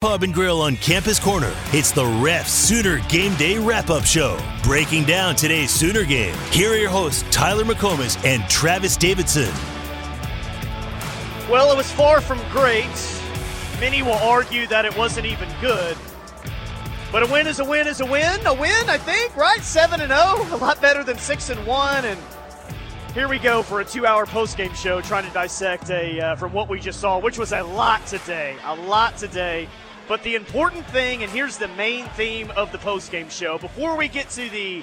Pub and Grill on Campus Corner. It's the Ref Sooner Game Day Wrap Up Show. Breaking down today's Sooner game. Here are your hosts, Tyler McComas and Travis Davidson. Well, it was far from great. Many will argue that it wasn't even good. But a win is a win is a win. A win, I think, right? 7 and 0, a lot better than 6 and 1 and here we go for a two-hour post-game show trying to dissect a uh, from what we just saw, which was a lot today. A lot today. But the important thing, and here's the main theme of the post-game show, before we get to the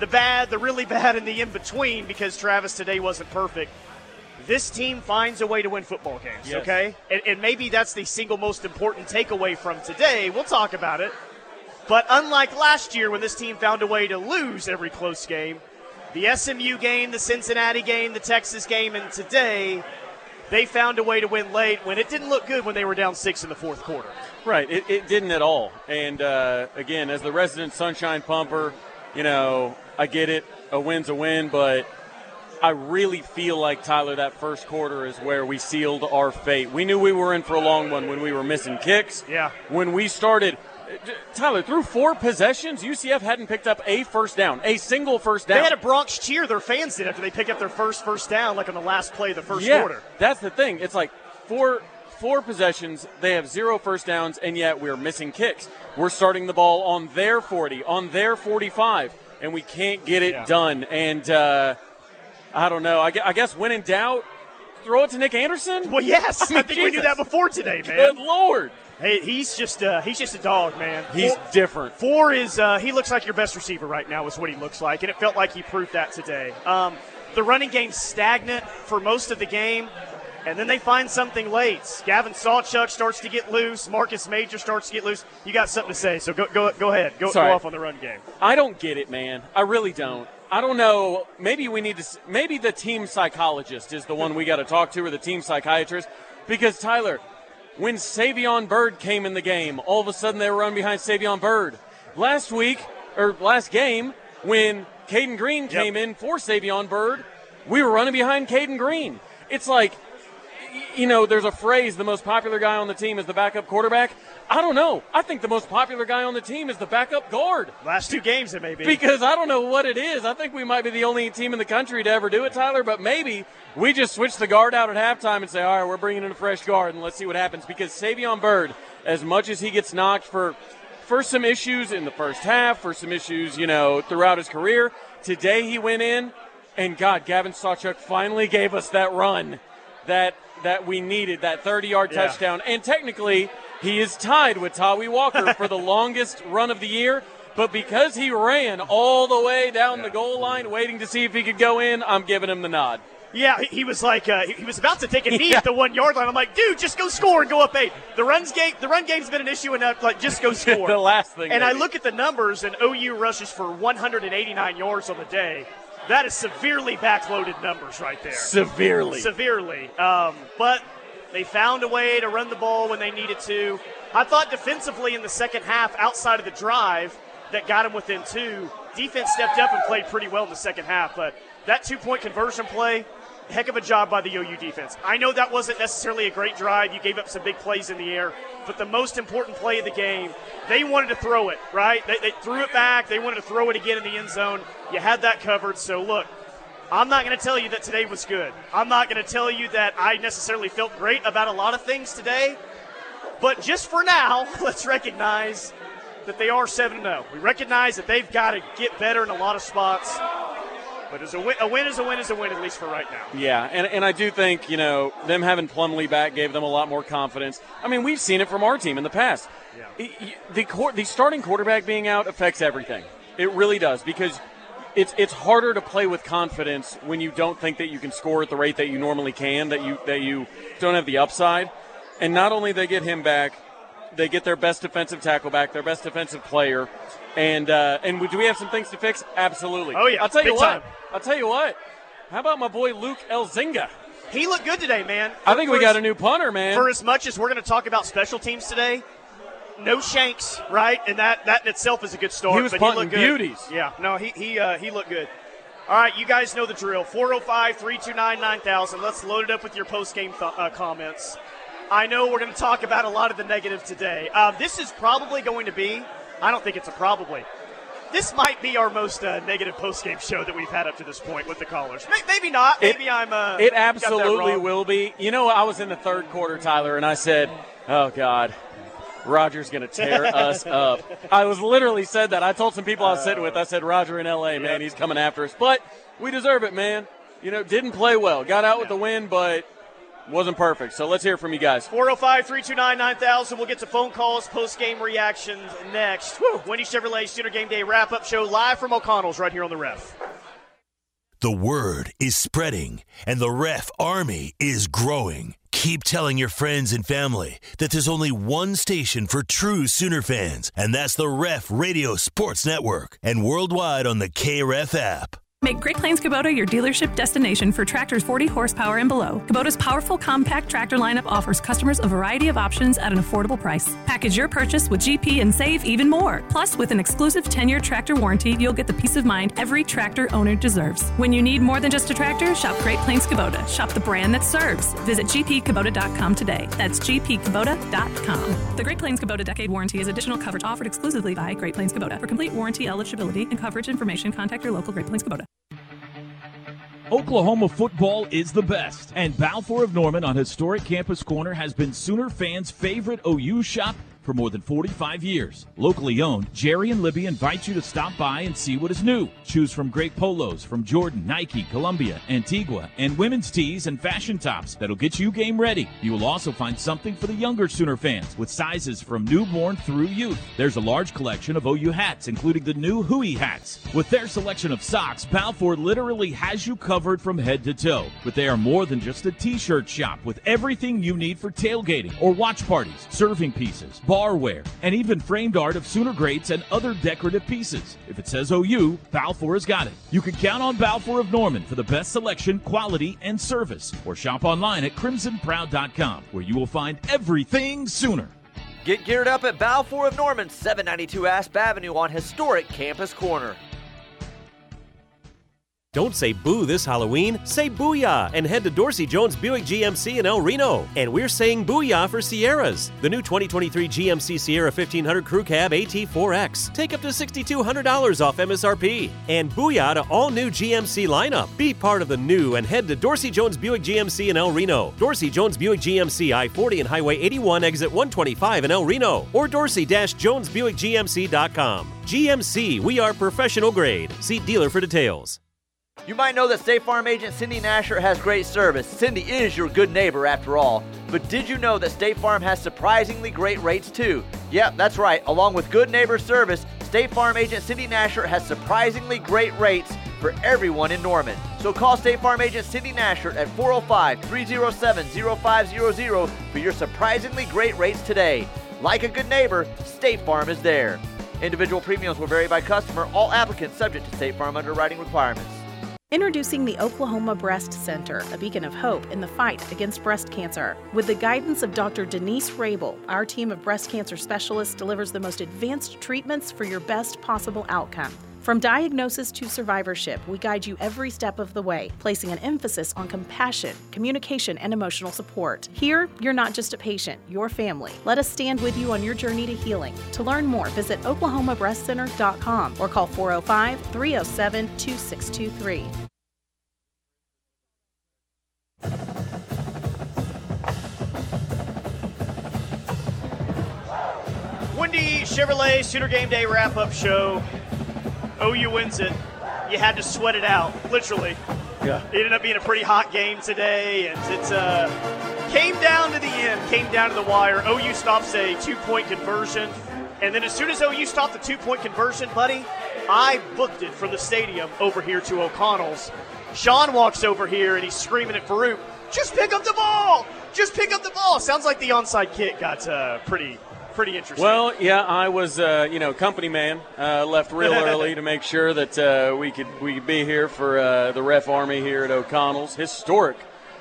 the bad, the really bad, and the in between, because Travis today wasn't perfect. This team finds a way to win football games, Yes. okay? And, and maybe that's the single most important takeaway from today. We'll talk about it. But unlike last year when this team found a way to lose every close game, the SMU game, the Cincinnati game, the Texas game, and today, they found a way to win late when it didn't look good when they were down six in the fourth quarter. Right, it, it didn't at all. And uh, again, as the resident sunshine pumper, you know, I get it. A win's a win, but I really feel like Tyler, that first quarter is where we sealed our fate. We knew we were in for a long one when we were missing kicks. Yeah. When we started, Tyler, through four possessions, UCF hadn't picked up a first down, a single first down. They had a Bronx cheer, their fans did, after they picked up their first first down, like on the last play of the first yeah, quarter. That's the thing. It's like four four possessions, they have zero first downs, and yet we're missing kicks. We're starting the ball on their 40, on their 45, and we can't get it Yeah. done. And uh, I don't know. I, I guess when in doubt, throw it to Nic Anderson. Well, yes, I, mean, think we knew that before today, man. Good lord, Hey, he's just uh, he's just a dog, man. he's Four- different. Four is uh, he looks like your best receiver right now is what he looks like, and it felt like he proved that today. Um, the running game stagnant for most of the game, and then they find something late. Gavin Sawchuk starts to get loose. Marcus Major starts to get loose. You got something to say, so go go go ahead. Go, go off on the run game. I don't get it, man. I really don't. I don't know. Maybe we need to. Maybe the team psychologist is the one we got to talk to, or the team psychiatrist, because Tyler, when Savion Byrd came in the game, all of a sudden they were running behind Savion Byrd. Last week or last game, when Caden Green came in for Savion Byrd, we were running behind Caden Green. It's like you know, there's a phrase the most popular guy on the team is the backup quarterback. I don't know. I think the most popular guy on the team is the backup guard. Last two games, it may be. Because I don't know what it is. I think we might be the only team in the country to ever do it, Tyler, but maybe we just switch the guard out at halftime and say, all right, we're bringing in a fresh guard and let's see what happens. Because Savion Byrd, as much as he gets knocked for, for some issues in the first half, for some issues, you know, throughout his career, today he went in and God, Gavin Sawchuk finally gave us that run that that we needed, that 30 yard Yeah. touchdown. And technically, he is tied with Tawee Walker for the longest run of the year. But because he ran all the way down the goal line, waiting to see if he could go in, I'm giving him the nod. Yeah, he, was like uh, he, was about to take a knee Yeah. at the one yard line. I'm like, dude, just go score and go up eight. The runs game, the run game's been an issue enough. Like, just go score. The last thing And I look at the numbers, and OU rushes for 189 yards on the day. That is severely backloaded numbers right there. Severely. Severely. Um, but they found a way to run the ball when they needed to. I thought defensively in the second half, outside of the drive that got them within two, defense stepped up and played pretty well in the second half. But that two point conversion play, heck of a job by the OU defense. I know that wasn't necessarily a great drive. You gave up some big plays in the air. But the most important play of the game, they wanted to throw it, right? They, they threw it back. They wanted to throw it again in the end zone. You had that covered. So, look, I'm not going to tell you that today was good. I'm not going to tell you that I necessarily felt great about a lot of things today. But just for now, let's recognize that they are 7 0. We recognize that they've got to get better in a lot of spots. But as a, win, a win is a win is a win, at least for right now. Yeah, and, and I do think, you know, them having Plumlee back gave them a lot more confidence. I mean, we've seen it from our team in the past. Yeah. Y- The, the starting quarterback being out affects everything. It really does because it's it's harder to play with confidence when you don't think that you can score at the rate that you normally can, that you that you don't have the upside. And not only they get him back, they get their best defensive tackle back, their best defensive player, and uh, and do we have some things to fix? Absolutely. Oh, yeah, I'll tell you what. time. I'll tell you what. How about my boy Luke Elzinga? He looked good today, man. I think we got as- a new punter, man. For as much as we're going to talk about special teams today, no shanks, right? And that that in itself is a good start. He was but punting he good. beauties. Yeah, no, he he uh, he looked good. All right, you guys know the drill. 405 329 9000. Let's load it up with your post game th- uh, comments. I know we're going to talk about a lot of the negative today. Uh, this is probably going to be, I don't think it's a probably. This might be our most uh, negative post-game show that we've had up to this point with the callers. Maybe not. Maybe it, I'm. Uh, it absolutely will be. You know, I was in the third quarter, Tyler, and I said, "Oh God, Roger's going to tear us up. I was literally said that. I told some people I was sitting with, I said, Roger in LA, man, he's coming after us. But we deserve it, man. You know, didn't play well. Got out with the win, but wasn't perfect. So let's hear from you guys. 405 329 9000. We'll get to phone calls, post game reactions next. Whew. Wendy Chevrolet Sooner Game Day wrap up show live from O'Connell's right here on the ref. The word is spreading, and the ref army is growing. Keep telling your friends and family that there's only one station for true Sooner fans, and that's the Ref Radio Sports Network, and worldwide on the KREF app. Make Great Plains Kubota your dealership destination for tractors 40 horsepower and below. Kubota's powerful compact tractor lineup offers customers a variety of options at an affordable price. Package your purchase with GP and save even more. Plus, with an exclusive 10-year tractor warranty, you'll get the peace of mind every tractor owner deserves. When you need more than just a tractor, shop Great Plains Kubota. Shop the brand that serves. Visit gpkubota.com today. That's gpkubota.com. The Great Plains Kubota Decade Warranty is additional coverage offered exclusively by Great Plains Kubota. For complete warranty eligibility and coverage information, contact your local Great Plains Kubota. Oklahoma football is the best, and Balfour of Norman on historic Campus Corner has been Sooner fans' favorite OU shop for more than 45 years. Locally owned, Jerry and Libby invite you to stop by and see what is new. Choose from great polos from Jordan, Nike, Columbia, Antigua, and women's tees and fashion tops that'll get you game ready. You will also find something for the younger Sooner fans with sizes from newborn through youth. There's a large collection of OU hats, including the new Hui hats. With their selection of socks, Balfour literally has you covered from head to toe. But they are more than just a t-shirt shop with everything you need for tailgating or watch parties, serving pieces, barware, and even framed art of Sooner greats and other decorative pieces. If it says OU, Balfour has got it. You can count on Balfour of Norman for the best selection, quality, and service. Or shop online at crimsonproud.com, where you will find everything Sooner. Get geared up at Balfour of Norman, 792 Asp Avenue on historic Campus Corner. Don't say boo this Halloween, say booyah and head to Dorsey Jones Buick GMC in El Reno. And we're saying booyah for Sierras. The new 2023 GMC Sierra 1500 Crew Cab AT4X. Take up to $6,200 off MSRP. And booyah to all new GMC lineup. Be part of the new and head to Dorsey Jones Buick GMC in El Reno. Dorsey Jones Buick GMC I 40 and Highway 81 exit 125 in El Reno. Or dorsey jonesbuickgmc.com. GMC, we are professional grade. See dealer for details. You might know that State Farm agent Cindy Nasher has great service. Cindy is your good neighbor after all. But did you know that State Farm has surprisingly great rates too? Yep, that's right. Along with good neighbor service, State Farm agent Cindy Nasher has surprisingly great rates for everyone in Norman. So call State Farm agent Cindy Nasher at 405 307 0500 for your surprisingly great rates today. Like a good neighbor, State Farm is there. Individual premiums will vary by customer, all applicants subject to State Farm underwriting requirements. Introducing the Oklahoma Breast Center, a beacon of hope in the fight against breast cancer. With the guidance of Dr. Denise Rabel, our team of breast cancer specialists delivers the most advanced treatments for your best possible outcome. From diagnosis to survivorship, we guide you every step of the way, placing an emphasis on compassion, communication, and emotional support. Here, you're not just a patient, you're family. Let us stand with you on your journey to healing. To learn more, visit oklahomabreastcenter.com or call 405 307 2623. Wendy Chevrolet Sooner Game Day wrap up show. OU wins it. You had to sweat it out, literally. Yeah. It ended up being a pretty hot game today, and it uh, came down to the end, came down to the wire. OU stops a two point conversion, and then as soon as OU stopped the two point conversion, buddy, I booked it from the stadium over here to O'Connell's. Sean walks over here and he's screaming at Farooq, just pick up the ball! Just pick up the ball! Sounds like the onside kick got uh, pretty pretty interesting. Well, yeah, I was, uh, you know, company man. Uh, left real early to make sure that uh, we could we could be here for uh, the Ref Army here at O'Connell's, historic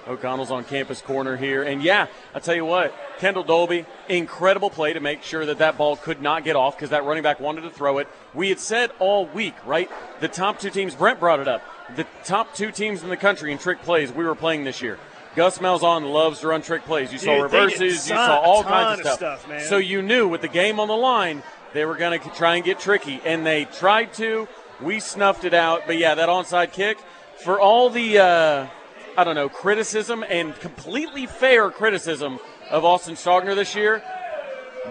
O'Connell's on Campus Corner here. And yeah, I tell you what, Kendel Dolby, incredible play to make sure that that ball could not get off because that running back wanted to throw it. We had said all week, right? The top two teams, Brent brought it up. The top two teams in the country in trick plays we were playing this year. Gus Malzahn loves to run trick plays. You saw Dude, they reverses, you saw all kinds of stuff. stuff. So you knew with the game on the line, they were going to try and get tricky, and they tried to. We snuffed it out, but yeah, that onside kick for all the uh, I don't know criticism and completely fair criticism of Austin Stogner this year.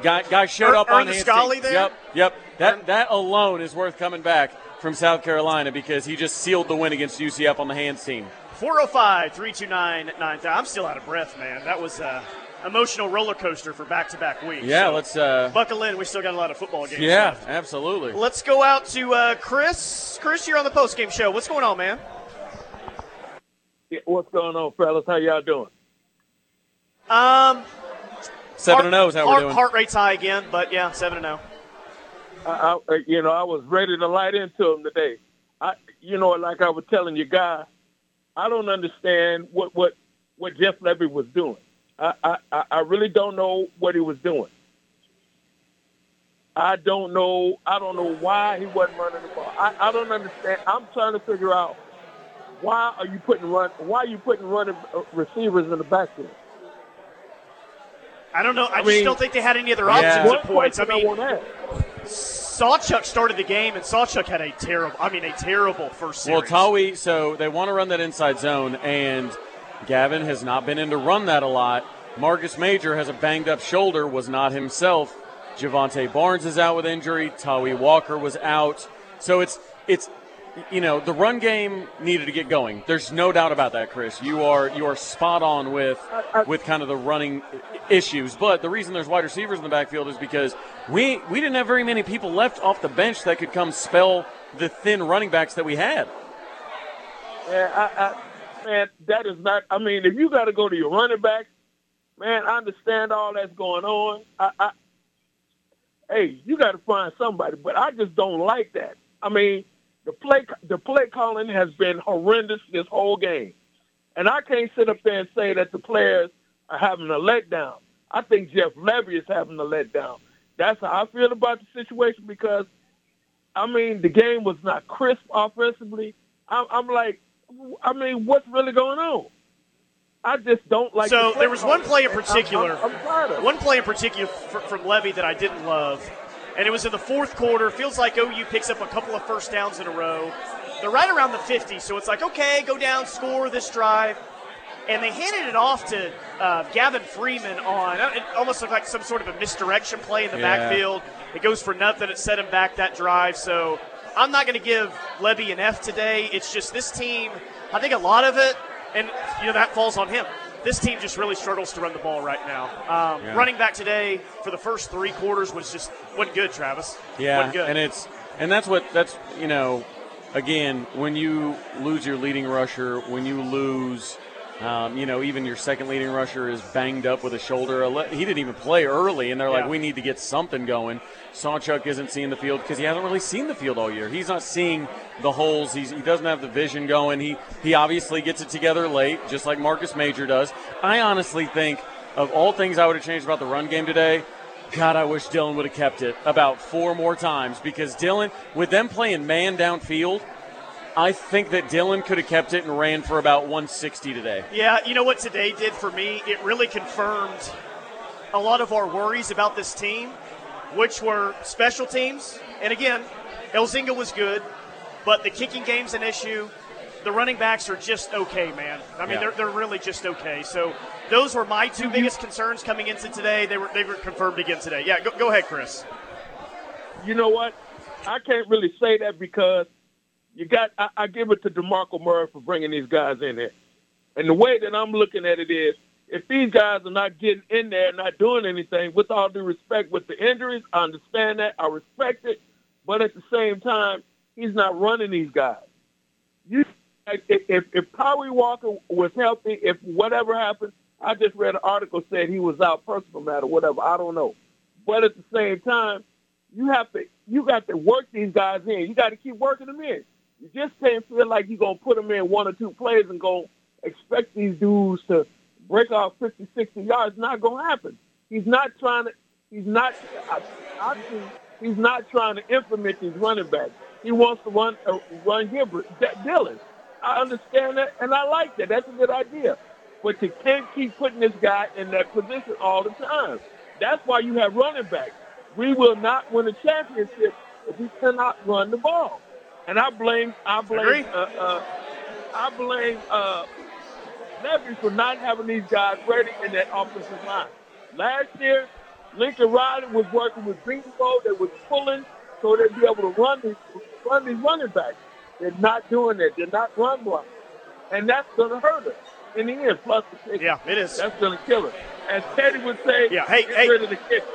Guy, guy showed Earn- up on the Scully there? Yep, yep. That that alone is worth coming back from South Carolina because he just sealed the win against UCF on the hands team. 405 329 9000. I'm still out of breath, man. That was a emotional roller coaster for back to back weeks. Yeah, So let's. Uh, buckle in. We still got a lot of football games. yeah, left. absolutely. Let's go out to uh, Chris. Chris, you're on the post game show. What's going on, man? Yeah, what's going on, fellas? How y'all doing? Um, Seven and zero is how we're doing. Heart rate's high again, but yeah, seven and oh. zero. I, I, you know, I was ready to light into them today. I, you know, like I was telling you guys, I don't understand what what what Jeff Lebby was doing. I, I, I I really don't know what he was doing. I don't know. I don't know why he wasn't running the ball. I, I don't understand. I'm trying to figure out why are you putting run? Why are you putting running uh, receivers in the backfield? I don't know. I, I just mean- don't think they had any other options One at points. I question I, mean, want to ask. Sawchuk started the game, and Sawchuk had a terrible. I mean, a terrible first series. Well, Tawee, so they want to run that inside zone, and Gavin has not been in to run that a lot. Marcus Major has a banged up shoulder, was not himself. Jovantae Barnes is out with injury. Tawee Walker was out. So it's it's you know the run game needed to get going. There's no doubt about that, Chris. You are you are spot on with uh, uh, with kind of the running issues. But the reason there's wide receivers in the backfield is because we we didn't have very many people left off the bench that could come spell the thin running backs that we had. Man, I, I, man, that is not. I mean, if you got to go to your running back, man, I understand all that's going on. I, I hey, you got to find somebody, but I just don't like that. I mean, the play, the play calling has been horrendous this whole game, and I can't sit up there and say that the players are having a letdown. I think Jeff Lebby is having a letdown. That's how I feel about the situation because, I mean, the game was not crisp offensively. I'm, I'm like, I mean, what's really going on? I just don't like. So the there was one play in particular. I'm, I'm tired of. One play in particular from Lebby that I didn't love, and it was in the fourth quarter. Feels like OU picks up a couple of first downs in a row. They're right around the 50, so it's like, okay, go down, score this drive. And they handed it off to uh, Gavin Freeman on, it almost looked like some sort of a misdirection play in the Yeah. backfield. It goes for nothing. It set him back that drive. So I'm not going to give Lebby an F today. It's just this team, I think a lot of it, and you know that falls on him. This team just really struggles to run the ball right now. Um, Yeah. Running back today for the first three quarters was just wasn't good, Travis. Yeah, good. and it's and that's what that's you know, again when you lose your leading rusher, when you lose, um, you know, even your second leading rusher is banged up with a shoulder. He didn't even play early, and they're like, we need to get something going. Sawchuk isn't seeing the field because he hasn't really seen the field all year. He's not seeing the holes. He's, he doesn't have the vision going. He he obviously gets it together late, just like Marcus Major does. I honestly think of all things I would have changed about the run game today. God, I wish Dillon would have kept it about four more times because Dillon, with them playing man downfield, I think that Dillon could have kept it and ran for about 160 today. Yeah, you know what today did for me? It really confirmed a lot of our worries about this team, which were special teams. And again, Elzinga was good, but the kicking game's an issue. The running backs are just okay, man. I mean, Yeah. they're, they're really just okay. So those were my two biggest concerns coming into today. They were they were confirmed again today. Yeah, go, go ahead, Chris. You know what? I can't really say that because you got. I, I give it to Demarco Murray for bringing these guys in there, and the way that I'm looking at it is, if these guys are not getting in there, and not doing anything, with all due respect, with the injuries, I understand that, I respect it, but at the same time, he's not running these guys. You, if if, Tawee Walker was healthy, if whatever happened, I just read an article said he was out personal matter, whatever. I don't know, but at the same time you have to you got to work these guys in. You got to keep working them in. You just can't feel like you're gonna put them in one or two plays and go expect these dudes to break off 50, 60 yards. Not gonna happen. He's not trying to. He's not. I, I think he's not trying to implement these running backs. He wants to run uh, run Gilbert, D- Dillon. I understand that, and I like that. That's a good idea. but you can't keep putting this guy in that position all the time. That's why you have running backs. We will not win a championship if we cannot run the ball. And I blame I blame uh, uh, I blame uh, Lebby for not having these guys ready in that offensive line. Last year, Lincoln Riley was working with Greenbow. They was pulling so they'd be able to run these run these running backs. They're not doing that. They're not run blocking. And that's going to hurt us in the end. Plus the kicker. Yeah, it is. That's going to kill us. As Teddy would say, Yeah, hey, get hey. rid of the kicker.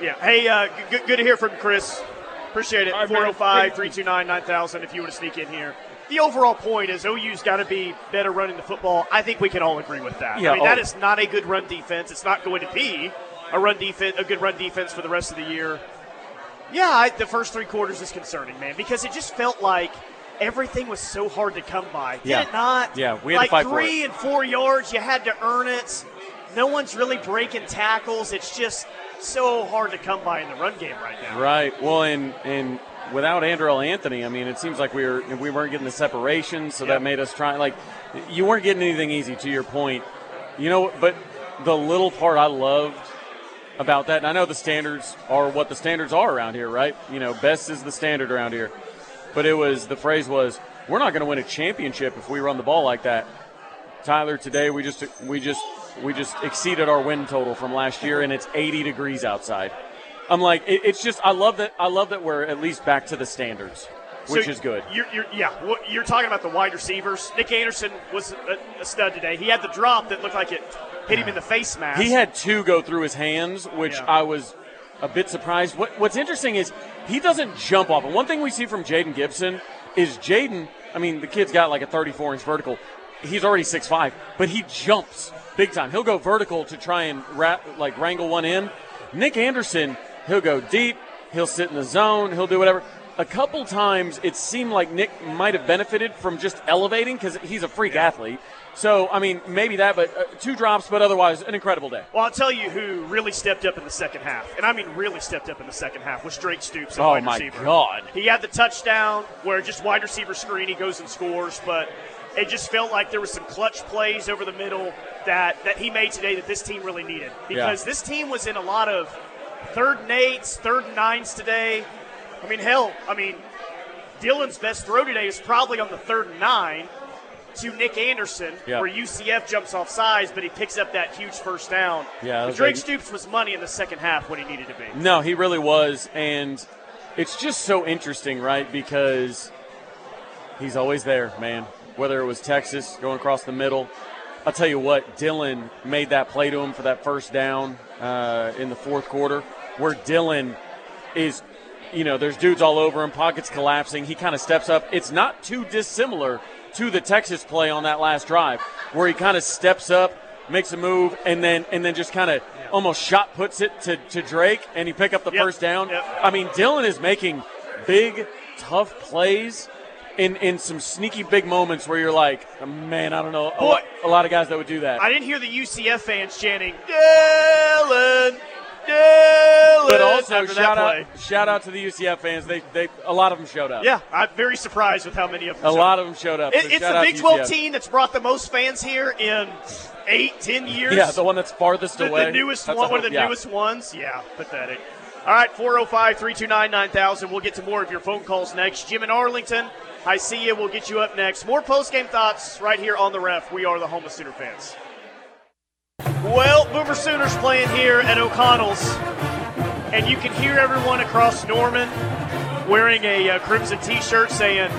Yeah. Hey, uh, good, good to hear from Chris. Appreciate it. All right, 405 329 9000 if you were to sneak in here. The overall point is OU's got to be better running the football. I think we can all agree with that. Yeah, I mean, that oh. is not a good run defense. It's not going to be a run defense, a good run defense for the rest of the year. Yeah, I, the first three quarters is concerning, man, because it just felt like everything was so hard to come by. Did Yeah. it not? Yeah, we had to like fight for three and four yards, you had to earn it. No one's really breaking tackles. It's just so hard to come by in the run game right now. Right. Well, and and without Andrel Anthony, I mean, it seems like we were we weren't getting the separation, so Yep. that made us try. Like, you weren't getting anything easy. To your point, you know. But the little part I loved about that, and I know the standards are what the standards are around here, right? You know, best is the standard around here. But it was the phrase was, "We're not going to win a championship if we run the ball like that." Tyler, today we just we just we just exceeded our win total from last year, and it's 80 degrees outside. I'm like, it, it's just I love that I love that we're at least back to the standards, which So is good. You're, you're, yeah, you're talking about the wide receivers. Nic Anderson was a, a stud today. He had the drop that looked like it hit him in the face mask. He had two go through his hands, which Yeah. I was a bit surprised. What, what's interesting is he doesn't jump off. And one thing we see from Jayden Gibson is Jayden. I mean, the kid's got like a 34 inch vertical. He's already 6'5", but he jumps big time. He'll go vertical to try and ra- like wrangle one in. Nic Anderson, he'll go deep. He'll sit in the zone. He'll do whatever. A couple times it seemed like Nic might have benefited from just elevating because he's a freak athlete. So I mean, maybe that, but uh, two drops, but otherwise an incredible day. Well, I'll tell you who really stepped up in the second half, and I mean really stepped up in the second half was Drake Stoops. Oh, wide my receiver. God. He had the touchdown where just wide receiver screen, he goes and scores, but it just felt like there was some clutch plays over the middle that that he made today that this team really needed because this team was in a lot of third and eights, third and nines today. I mean, hell, I mean, Dillon's best throw today is probably on the third and nine to Nic Anderson, Yeah. where UCF jumps off sides, but he picks up that huge first down. Yeah, that But was Drake a- Stoops was money in the second half when he needed to be. No, he really was, and it's just so interesting, right? Because he's always there, man. Whether it was Texas going across the middle, I'll tell you what, Dillon made that play to him for that first down uh, in the fourth quarter, where Dillon is, you know, there's dudes all over him, pockets collapsing. He kind of steps up. It's not too dissimilar to the Texas play on that last drive, where he kind of steps up, makes a move, and then and then just kind of almost shot puts it to, to Drake, and he pick up the Yep, first down. yep. I mean, Dillon is making big, tough plays. In, in some sneaky big moments where you're like, man, I don't know, a, Boy. lot, a lot of guys that would do that. I didn't hear the UCF fans chanting, Dillon, Dillon. But also shout out, shout out to the UCF fans. They, they, a lot of them showed up. Yeah, I'm very surprised with how many of them. a showed lot up. of them showed up. It- so it's the Big 12 team that's brought the most fans here in eight, ten years. Yeah, the one that's farthest the, away. the newest That's one, one of the yeah. newest ones. Yeah, pathetic. All right, 405 329 9000. We'll get to more of your phone calls next. Jim in Arlington, I see you. We'll get you up next. More post game thoughts right here on the ref. We are the home of Sooner fans. Well, Boomer Sooners playing here at O'Connell's, and you can hear everyone across Norman wearing a uh, crimson t shirt saying,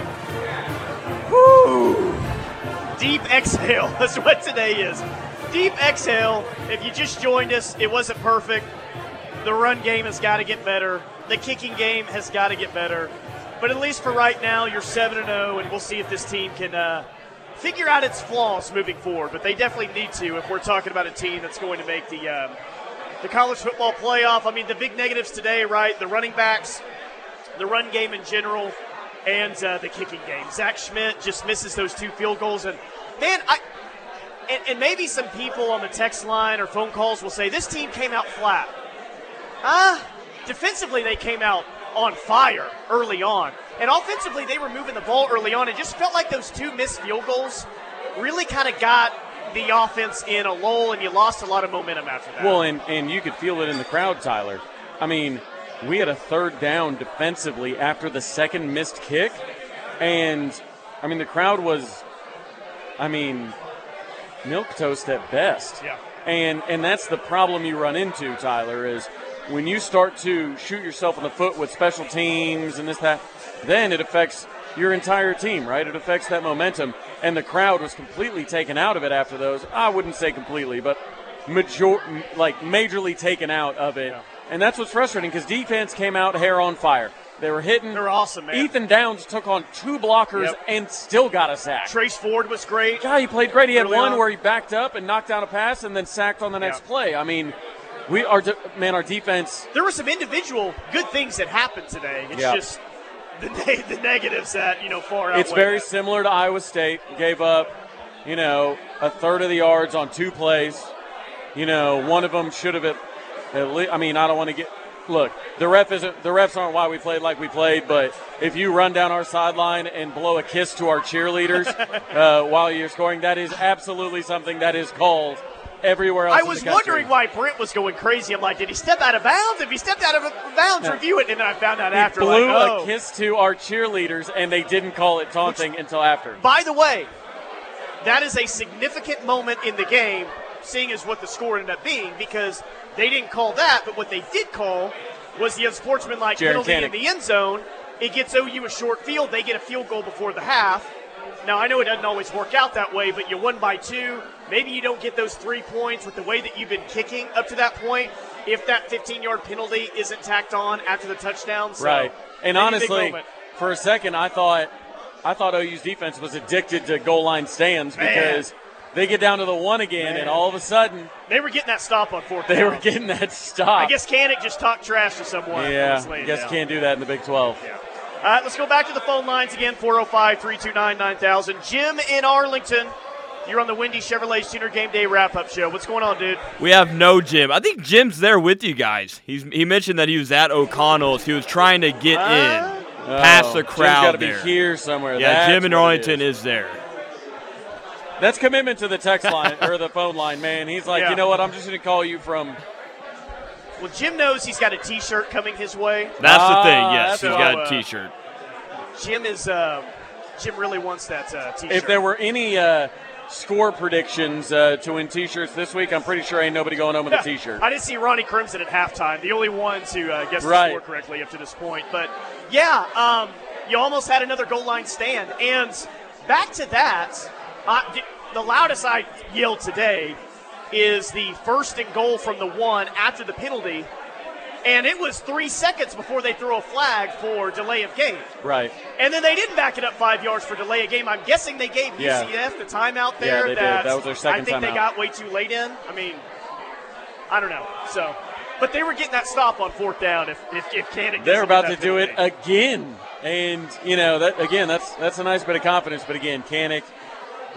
Whoo! Deep exhale. That's what today is. Deep exhale. If you just joined us, it wasn't perfect. The run game has got to get better. The kicking game has got to get better. But at least for right now, you're 7 and 0, and we'll see if this team can uh, figure out its flaws moving forward. But they definitely need to if we're talking about a team that's going to make the, um, the college football playoff. I mean, the big negatives today, right? The running backs, the run game in general, and uh, the kicking game. Zach Schmit just misses those two field goals, and man, I and, and maybe some people on the text line or phone calls will say this team came out flat. Ah, defensively they came out on fire early on, and offensively they were moving the ball early on. It just felt like those two missed field goals really kind of got the offense in a lull, and you lost a lot of momentum after that. Well, and, and you could feel it in the crowd, Tyler. I mean, we had a third down defensively after the second missed kick, and I mean the crowd was, I mean, milk toast at best. Yeah. And and that's the problem you run into, Tyler, is when you start to shoot yourself in the foot with special teams and this that, then it affects your entire team, right? It affects that momentum, and the crowd was completely taken out of it after those. I wouldn't say completely, but major like majorly taken out of it. And that's what's frustrating because defense came out hair on fire. They were hitting. They're awesome, man. Ethan Downs took on two blockers Yep. and still got a sack. Trace Ford was great. God, he played great. He had Early one on. where he backed up and knocked down a pass and then sacked on the next Yeah. play. I mean, we are man, our defense. There were some individual good things that happened today. It's Yeah. just the, ne- the negatives that you know far outweigh. It's very that. similar to Iowa State. Gave up, you know, a third of the yards on two plays. You know, one of them should have. At, at least, I mean, I don't want to get. Look, the ref isn't. The refs aren't why we played like we played. But if you run down our sideline and blow a kiss to our cheerleaders uh, while you're scoring, that is absolutely something that is called everywhere else. I was wondering why Brent was going crazy. I'm like, did he step out of bounds? If he stepped out of bounds, No. review it. And then I found out He after, blew like, oh. a kiss to our cheerleaders, and they didn't call it taunting until after. By the way, that is a significant moment in the game, seeing as what the score ended up being, because they didn't call that, but what they did call was the unsportsmanlike Jared penalty in the end zone. It gets OU a short field. They get a field goal before the half. Now, I know it doesn't always work out that way, but you won by two. Maybe you don't get those three points with the way that you've been kicking up to that point if that 15 yard penalty isn't tacked on after the touchdown. So, right. And honestly, for a second, I thought I thought OU's defense was addicted to goal line stands Man. because they get down to the one again, and all of a sudden they were getting that stop on fourth they down. were getting that stop. I guess Kanek just talked trash to someone. yeah, I guess down. can't do that in the Big 12. All right, let's go back to the phone lines again 405 329 9000. Jim in Arlington, you're on the Windy Chevrolet Sooner Game Day wrap up show. What's going on, dude? We have no Jim. I think Jim's there with you guys. He's he mentioned that he was at O'Connell's. He was trying to get in oh, past Oh, the Jim's crowd gotta be here somewhere. Yeah, That's Jim in Arlington is. is. there. That's commitment to the text line or the phone line, man. He's like, Yeah. you know what? I'm just going to call you from. Well, Jim knows he's got a t shirt coming his way. That's the thing. Ah, Yes, that's he's what- got uh, a T-shirt. Jim is, uh, Jim really wants that uh, t shirt. If there were any uh, score predictions uh, to win T-shirts this week, I'm pretty sure ain't nobody going home with a T-shirt. I didn't see Ronnie Crimson at halftime, the only one to uh, guess Right. the score correctly up to this point. But yeah, um, you almost had another goal line stand. And back to that, uh, the loudest I yelled today is the first and goal from the one after the penalty. And it was three seconds before they threw a flag for delay of game. Right. And then they didn't back it up five yards for delay of game. I'm guessing they gave Yeah. UCF the timeout Yeah, there. did. that That was their second I think they got way too late in. I mean, I don't know. So, but they were getting that stop on fourth down. If if, if They're about to do it penalty. again, and you know that again. That's that's a nice bit of confidence. But again, Kanek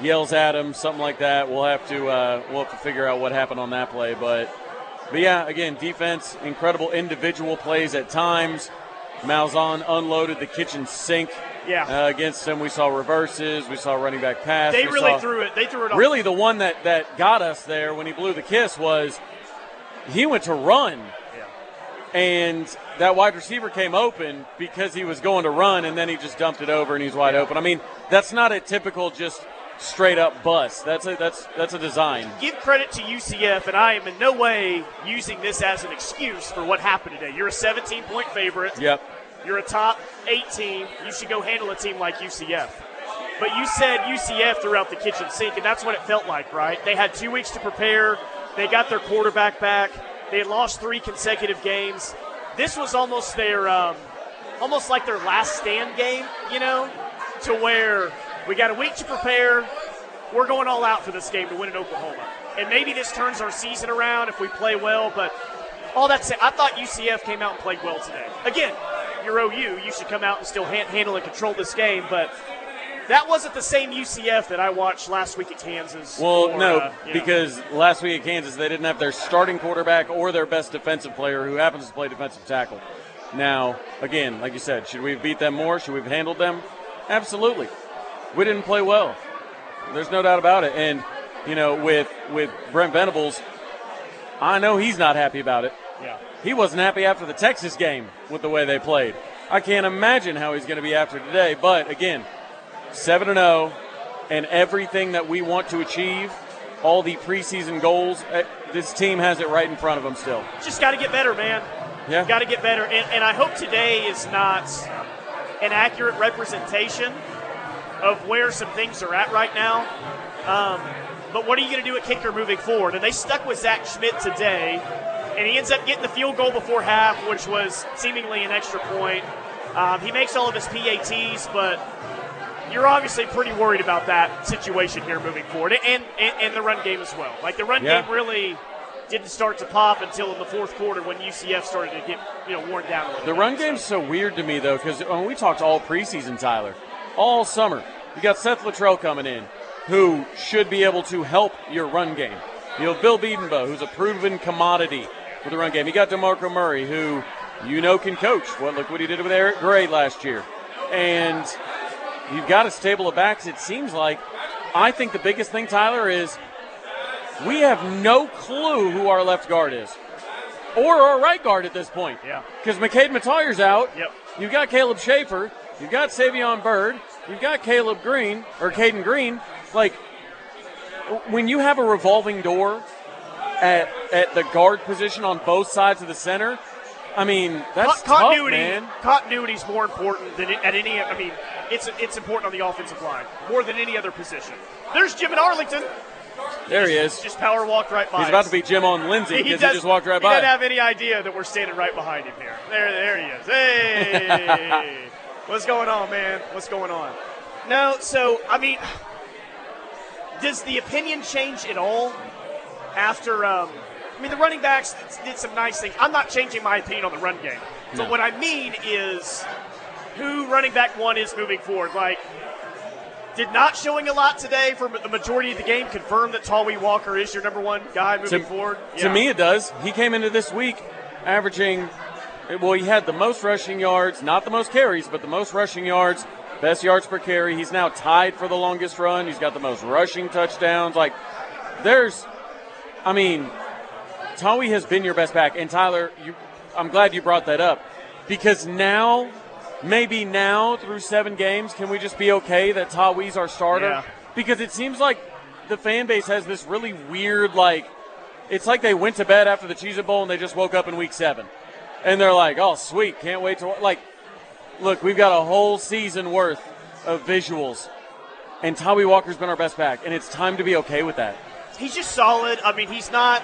yells at him, something like that. We'll have to uh, we'll have to figure out what happened on that play. But but yeah, again, defense, incredible individual plays at times. Malzahn unloaded the kitchen sink. Yeah. Uh, against them, we saw reverses, we saw running back pass. They really saw- threw it. They threw it. Off. Really, the one that, that got us there when he blew the kiss was he went to run, and that wide receiver came open because he was going to run, and then he just dumped it over and he's wide open. I mean, that's not a typical just straight up bust. That's a that's that's a design. Give credit to UCF, and I am in no way using this as an excuse for what happened today. You're a 17 point favorite. Yep. You're a top eight team. You should go handle a team like UCF. But you said UCF throughout the kitchen sink, and that's what it felt like, right? They had two weeks to prepare. They got their quarterback back. They had lost three consecutive games. This was almost their, um, almost like their last stand game, you know, to where we got a week to prepare. We're going all out for this game to win in Oklahoma. And maybe this turns our season around if we play well, but all that said, I thought UCF came out and played well today. Again, you're OU. You should come out and still han- handle and control this game, but that wasn't the same UCF that I watched last week at Kansas. Well, or, no, uh, you know. because last week at Kansas they didn't have their starting quarterback or their best defensive player who happens to play defensive tackle. Now, again, like you said, should we have beat them more? Should we have handled them? Absolutely. We didn't play well. There's no doubt about it. And you know, with with Brent Venables, I know he's not happy about it. Yeah. He wasn't happy after the Texas game with the way they played. I can't imagine how he's going to be after today. But again, seven and zero, and everything that we want to achieve, all the preseason goals, eh, this team has it right in front of them still. Just got to get better, man. Yeah. Got to get better. And, and I hope today is not an accurate representation of where some things are at right now. Um, but what are you going to do at kicker moving forward? And they stuck with Zach Schmit today, and he ends up getting the field goal before half, which was seemingly an extra point. Um, he makes all of his PATs, but you're obviously pretty worried about that situation here moving forward, and and, and the run game as well. Like the run Yeah. game really didn't start to pop until in the fourth quarter when UCF started to get you know worn down a little. The bit. run game's so weird to me though, because when we talked all preseason, Tyler, all summer, you got Seth Littrell coming in, who should be able to help your run game. You have Bill Bedenbaugh, who's a proven commodity for the run game. You got Demarco Murray, who you know can coach. What look what he did with Eric Gray last year, and you've got a stable of backs. It seems like. I think the biggest thing, Tyler, is we have no clue who our left guard is or our right guard at this point. Yeah. Because McKade Mettauer's out. Yep. You've got Caleb Schaefer. You've got Savion Byrd. You've got Caleb Green or Caden Green. Like when you have a revolving door at at the guard position on both sides of the center, I mean that's Con- tough, continuity. man. Continuity is more important than at any. I mean, it's it's important on the offensive line more than any other position. There's Jim in Arlington. There he is. Just power walked right by. He's about us. to be Jim on Lindsay because he, does- just walked right he by. doesn't have any idea that we're standing right behind him here. There, there he is. Hey, what's going on, man? What's going on? No, so I mean, does the opinion change at all after? Um, I mean, the running backs did some nice things. I'm not changing my opinion on the run game, but what I mean is who running back one is moving forward. Like, did not showing a lot today for the majority of the game confirm that Tawee Walker is your number one guy moving to, forward. to me, it does. He came into this week averaging, well, he had the most rushing yards, not the most carries, but the most rushing yards, best yards per carry. He's now tied for the longest run. He's got the most rushing touchdowns. Like, there's, I mean, Tawee has been your best back. And Tyler, you, I'm glad you brought that up because now, maybe now through seven games, can we just be okay that Tawee's our starter? Yeah. Because it seems like the fan base has this really weird, like, it's like they went to bed after the Cheez It Bowl and they just woke up in week seven. And they're like, oh, sweet, can't wait to. Like, look, we've got a whole season worth of visuals. And Tawee Walker's been our best back. And it's time to be okay with that. he's just solid. I mean, he's not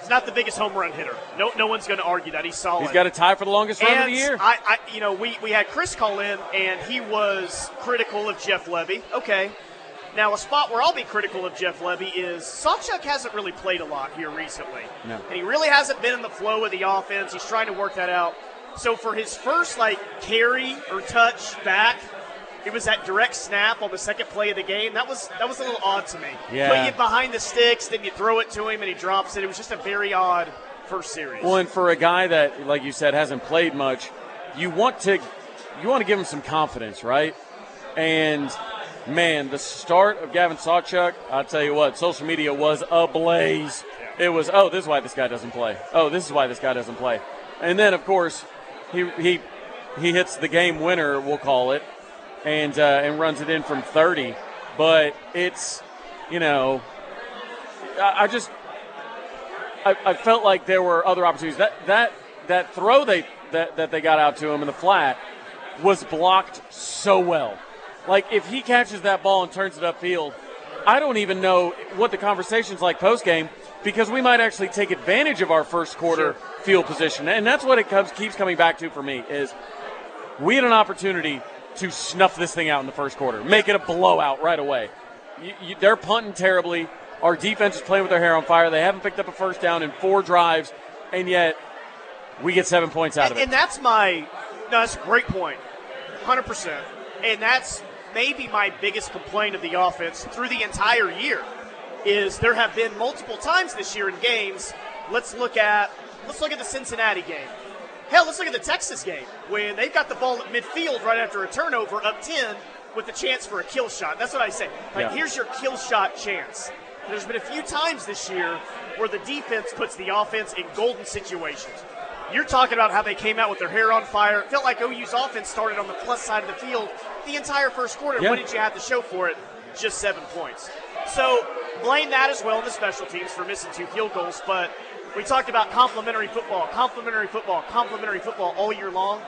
he's not the biggest home run hitter. No, no one's going to argue that he's solid. He's got a tie for the longest run of the year. I, I, you know, we, we had Chris call in, and he was critical of Jeff Lebby. Okay. Now, a spot where I'll be critical of Jeff Lebby is Sawchuk hasn't really played a lot here recently. No. And he really hasn't been in the flow of the offense. He's trying to work that out. So for his first, like, carry or touch back, it was that direct snap on the second play of the game. That was that was a little odd to me. Yeah. Put you behind the sticks, then you throw it to him, and he drops it. It was just a very odd first series. Well, and for a guy that, like you said, hasn't played much, you want to you want to give him some confidence, right? And man, the start of Gavin Sawchuk, I'll tell you what, social media was ablaze. It was, oh, this is why this guy doesn't play. Oh, this is why this guy doesn't play. And then, of course, he he he hits the game winner, we'll call it, and uh, and runs it in from 30. But it's, you know, I, I just I, I felt like there were other opportunities. That that that throw they that, that they got out to him in the flat was blocked so well. Like if he catches that ball and turns it upfield, I don't even know what the conversation's like post game because we might actually take advantage of our first quarter field position, and that's what it comes keeps coming back to for me is we had an opportunity to snuff this thing out in the first quarter, make it a blowout right away. You, you, they're punting terribly. Our defense is playing with their hair on fire. They haven't picked up a first down in four drives, and yet we get seven points out of it. and that's my no, that's a great point, hundred percent. And that's maybe my biggest complaint of the offense through the entire year is there have been multiple times this year in games. Let's look at let's look at the Cincinnati game. Hell, let's look at the Texas game when they've got the ball at midfield right after a turnover, up ten with the chance for a kill shot. That's what I say. Like Yeah. here's your kill shot chance. there's been a few times this year where the defense puts the offense in golden situations. You're talking about how they came out with their hair on fire. It felt like OU's offense started on the plus side of the field the entire first quarter. Yeah. What did you have to show for it? Just seven points. So blame that as well in the special teams for missing two field goals. But we talked about complementary football, complementary football, complementary football all year long.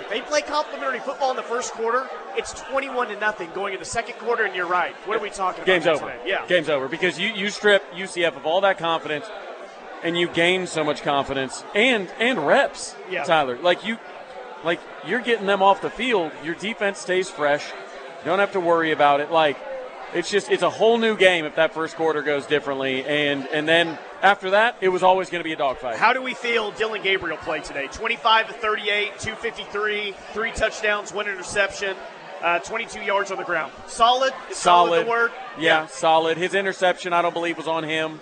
If they play complementary football in the first quarter, it's 21 to nothing going in the second quarter, and you're right. What are we talking about? Game's over. Today? Yeah. Game's over because you, you strip UCF of all that confidence and you gain so much confidence and and reps, Yeah. Tyler. Like you like you're getting them off the field, your defense stays fresh. You don't have to worry about it. Like it's just it's a whole new game if that first quarter goes differently and and then after that it was always going to be a dogfight. How do we feel Dillon Gabriel played today? 25 to 38, 253, three touchdowns, one interception, uh, 22 yards on the ground. Solid? Is solid, the word? Yeah, solid. His interception, I don't believe, was on him.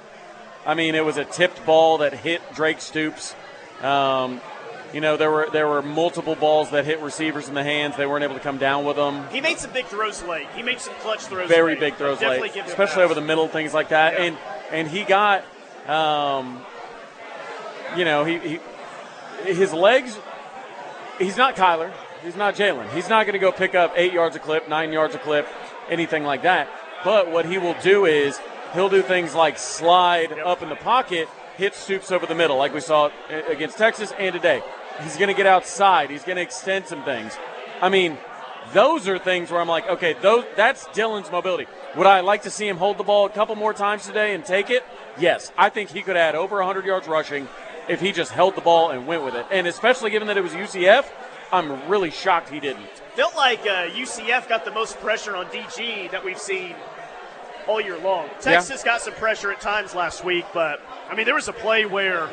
I mean, it was a tipped ball that hit Drake Stoops. Um, you know, there were there were multiple balls that hit receivers in the hands. They weren't able to come down with them. He made some big throws late. He made some clutch throws Very late. big throws late, especially over the middle, things like that. Yeah. And and he got, um, you know, he, he his legs. He's not Kyler. He's not Jalen. He's not going to go pick up eight yards a clip, nine yards a clip, anything like that. But what he will do is he'll do things like slide up in the pocket, hit Stoops over the middle, like we saw against Texas and today. He's going to get outside. He's going to extend some things. I mean, those are things where I'm like, okay, those that's Dillon's mobility. Would I like to see him hold the ball a couple more times today and take it? Yes, I think he could add over 100 yards rushing if he just held the ball and went with it. And especially given that it was UCF, I'm really shocked he didn't. Felt like uh, UCF got the most pressure on DG that we've seen all year long. Texas got some pressure at times last week, but I mean, there was a play where,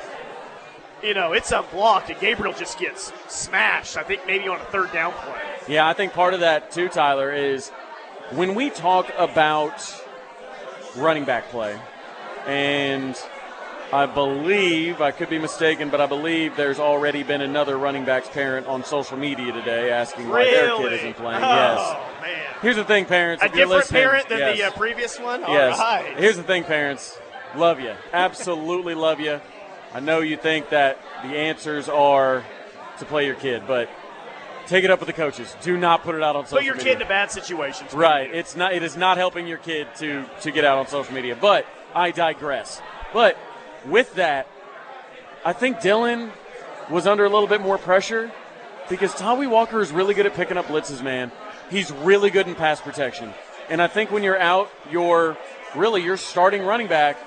you know, it's unblocked and Gabriel just gets smashed. I think maybe on a third down play. Yeah, I think part of that too, Tyler, is when we talk about running back play, and I believe, I could be mistaken, but I believe there's already been another running back's parent on social media today asking why their kid Really? isn't playing. Oh, yes. man. Here's the thing, parents. A different parent than the uh, previous one? All Yes. right. Here's the thing, parents. Love you. Absolutely love you. I know you think that the answers are to play your kid, but take it up with the coaches. Do not put it out on social media. Put your media. kid in a bad situation. Right. It's not. It is not helping your kid to to get out on social media. But I digress. But with that, I think Dillon was under a little bit more pressure because Tawee Walker is really good at picking up blitzes. Man, he's really good in pass protection. And I think when you're out, you're really your starting running back.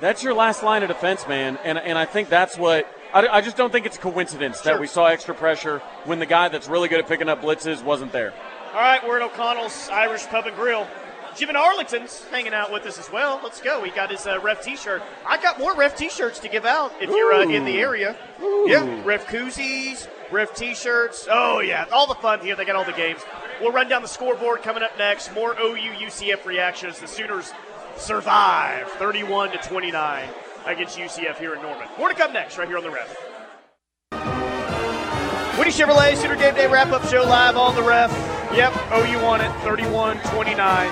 That's your last line of defense, man. And and I think that's what. I, I just don't think it's a coincidence that we saw extra pressure when the guy that's really good at picking up blitzes wasn't there. All right, we're at O'Connell's Irish Pub and Grill. Jim and Arlington's hanging out with us as well. Let's go. He got his uh, ref T-shirt. I got more ref T-shirts to give out if you're uh, in the area. Yeah, ref koozies, ref T-shirts. Oh yeah, all the fun here. They got all the games. We'll run down the scoreboard coming up next. More OU UCF reactions. The Sooners survive 31 to 29 against UCF here in Norman. More to come next, right here on the ref. Woody Chevrolet Sooner Game Day wrap up show live on the ref. Yep, OU won it 31 29.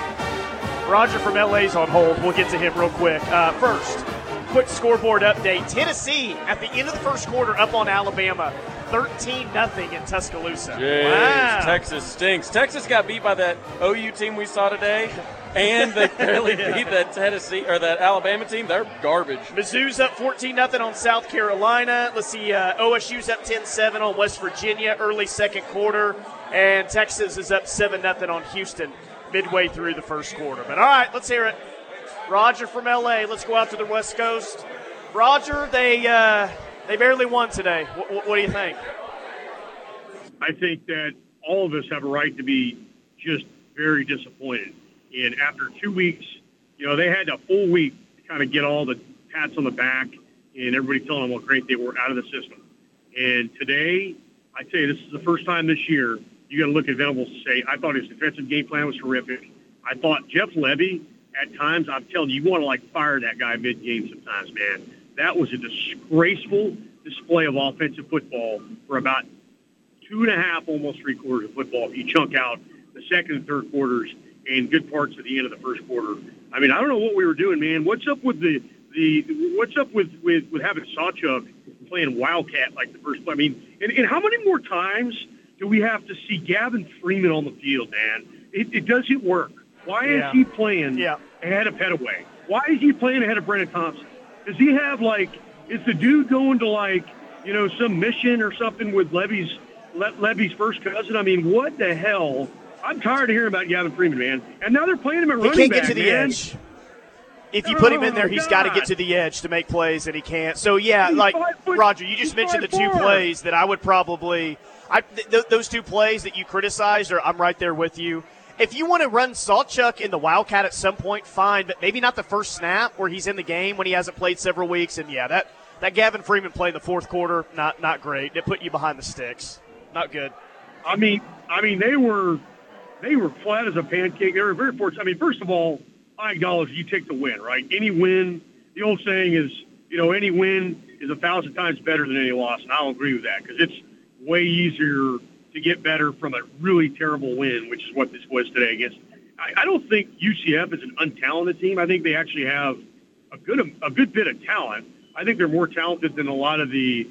Roger from LA's on hold. We'll get to him real quick. Uh, first, quick scoreboard update. Tennessee at the end of the first quarter up on Alabama 13 0 in Tuscaloosa. Jeez, Wow. Texas stinks. Texas got beat by that OU team we saw today, and they barely beat that Tennessee or that Alabama team. They're garbage. Mizzou's up 14 0 on South Carolina. Let's see, uh, OSU's up 10 7 on West Virginia early second quarter. And Texas is up 7 0 on Houston midway through the first quarter. But all right, let's hear it. Roger from LA. Let's go out to the West Coast. Roger, they uh, they barely won today. What, what do you think? I think that all of us have a right to be just very disappointed. And after two weeks, you know, they had a full week to kind of get all the pats on the back and everybody telling them how great they were out of the system. And today, I tell you, this is the first time this year you got to look at Venables and say, I thought his defensive game plan was terrific. I thought Jeff Lebby, at times, I'm telling you, you want to like fire that guy mid-game sometimes, man. That was a disgraceful display of offensive football for about two and a half, almost three quarters of football. If you chunk out the second and third quarters and good parts of the end of the first quarter, I mean, I don't know what we were doing, man. What's up with the the what's up with with, with having Sawchuk playing Wildcat like the first play? I mean, and, and how many more times do we have to see Gavin Freeman on the field, man? It, it doesn't work. Why Yeah. is he playing Yeah. ahead of Pettaway? Why is he playing ahead of Brenen Thompson? Does he have like is the dude going to like you know some mission or something with Lebby's Le- Lebby's first cousin? I mean, what the hell? I'm tired of hearing about Gavin Freeman, man. And now they're playing him at He running can't back, get to the man. edge. If you put him in there, Oh, he's got to get to the edge to make plays, and he can't. So yeah, He's like foot- Roger, you just mentioned the two four. plays that I would probably. I th- th- those two plays that you criticized, are I'm right there with you. If you want to run Sawchuk in the Wildcat at some point, fine, but maybe not the first snap where he's in the game when he hasn't played several weeks. And yeah, that that Gavin Freeman play in the fourth quarter, not not great. It put you behind the sticks. Not good. I mean, I mean, they were they were flat as a pancake. They were very fortunate. I mean, first of all, I acknowledge you take the win, right? Any win, the old saying is, you know, any win is a thousand times better than any loss, and I'll agree with that because it's way easier to get better from a really terrible win, which is what this was today against. I, I don't think UCF is an untalented team. I think they actually have a good a good bit of talent. I think they're more talented than a lot of the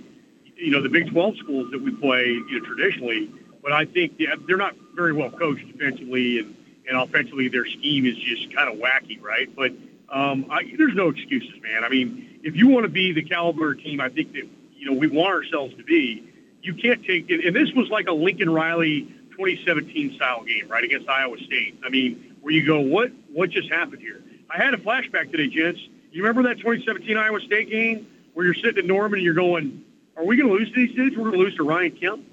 you know the Big 12 schools that we play you know traditionally. But I think they're not very well coached defensively and and offensively. Their scheme is just kind of wacky, right? But um, I, there's no excuses, man. I mean, if you want to be the caliber team, I think that you know we want ourselves to be. You can't take it. And this was like a Lincoln Riley 2017 style game, right, against Iowa State. I mean, where you go, what what just happened here? I had a flashback today, gents. You remember that 2017 Iowa State game where you're sitting in Norman and you're going, "Are we going to lose to these dudes? We're going to lose to Ryan Kemp."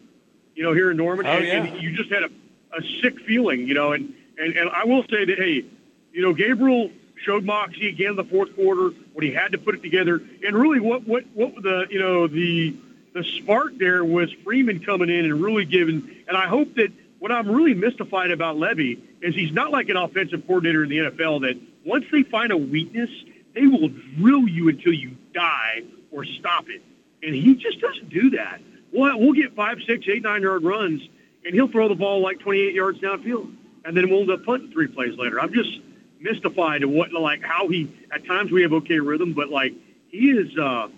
You know, here in Norman, Oh, and, yeah. and you just had a, a sick feeling, you know. And, and and I will say that, hey, you know, Gabriel showed moxie again in the fourth quarter when he had to put it together. And really, what what what the you know the the spark there was Freeman coming in and really giving. And I hope that what I'm really mystified about Lebby is he's not like an offensive coordinator in the NFL that once they find a weakness, they will drill you until you die or stop it. And he just doesn't do that. We'll, we'll get five, six, eight, nine yard runs, and he'll throw the ball like 28 yards downfield, and then we'll end up punting three plays later. I'm just mystified at what like how he at times we have okay rhythm, but like he is uh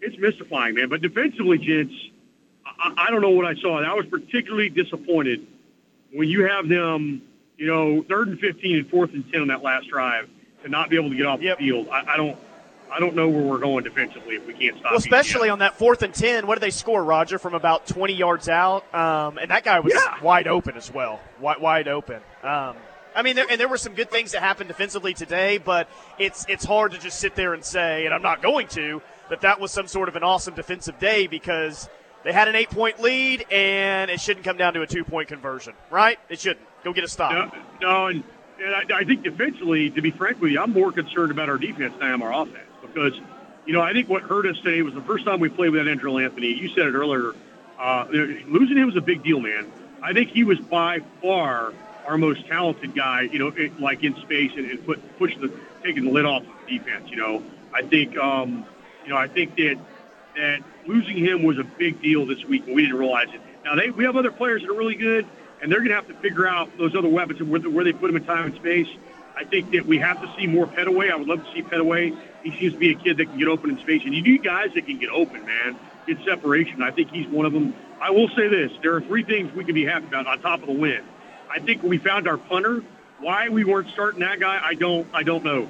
it's mystifying, man. But defensively, gents, I, I don't know what I saw. I was particularly disappointed when you have them, you know, third and 15 and fourth and 10 on that last drive to not be able to get off Yep. the field. I, I don't. I don't know where we're going defensively if we can't stop. Well, especially on that fourth and ten. What did they score, Roger? From about twenty yards out, um, and that guy was Yeah. wide open as well, wide, wide open. Um, I mean, there, and there were some good things that happened defensively today, but it's it's hard to just sit there and say, and I'm not going to, that that was some sort of an awesome defensive day because they had an eight point lead, and it shouldn't come down to a two point conversion, right? It shouldn't. Go get a stop. No, no and, and I, I think defensively, to be frank with you, I'm more concerned about our defense than I am our offense because, you know, I think what hurt us today was the first time we played without Andrel Anthony. You said it earlier. Uh, losing him was a big deal, man. I think he was by far our most talented guy, you know, it, like in space and, and put push the taking the lid off of the defense. You know, I think, um, you know, I think that that losing him was a big deal this week, and we didn't realize it. Now they we have other players that are really good, and they're going to have to figure out those other weapons and where, where they put them in time and space. I think that we have to see more Pettaway. I would love to see Pettaway. He seems to be a kid that can get open in space, and you need guys that can get open, man. Get separation. I think he's one of them. I will say this: there are three things we can be happy about on top of the win. I think we found our punter. Why we weren't starting that guy, I don't, I don't know.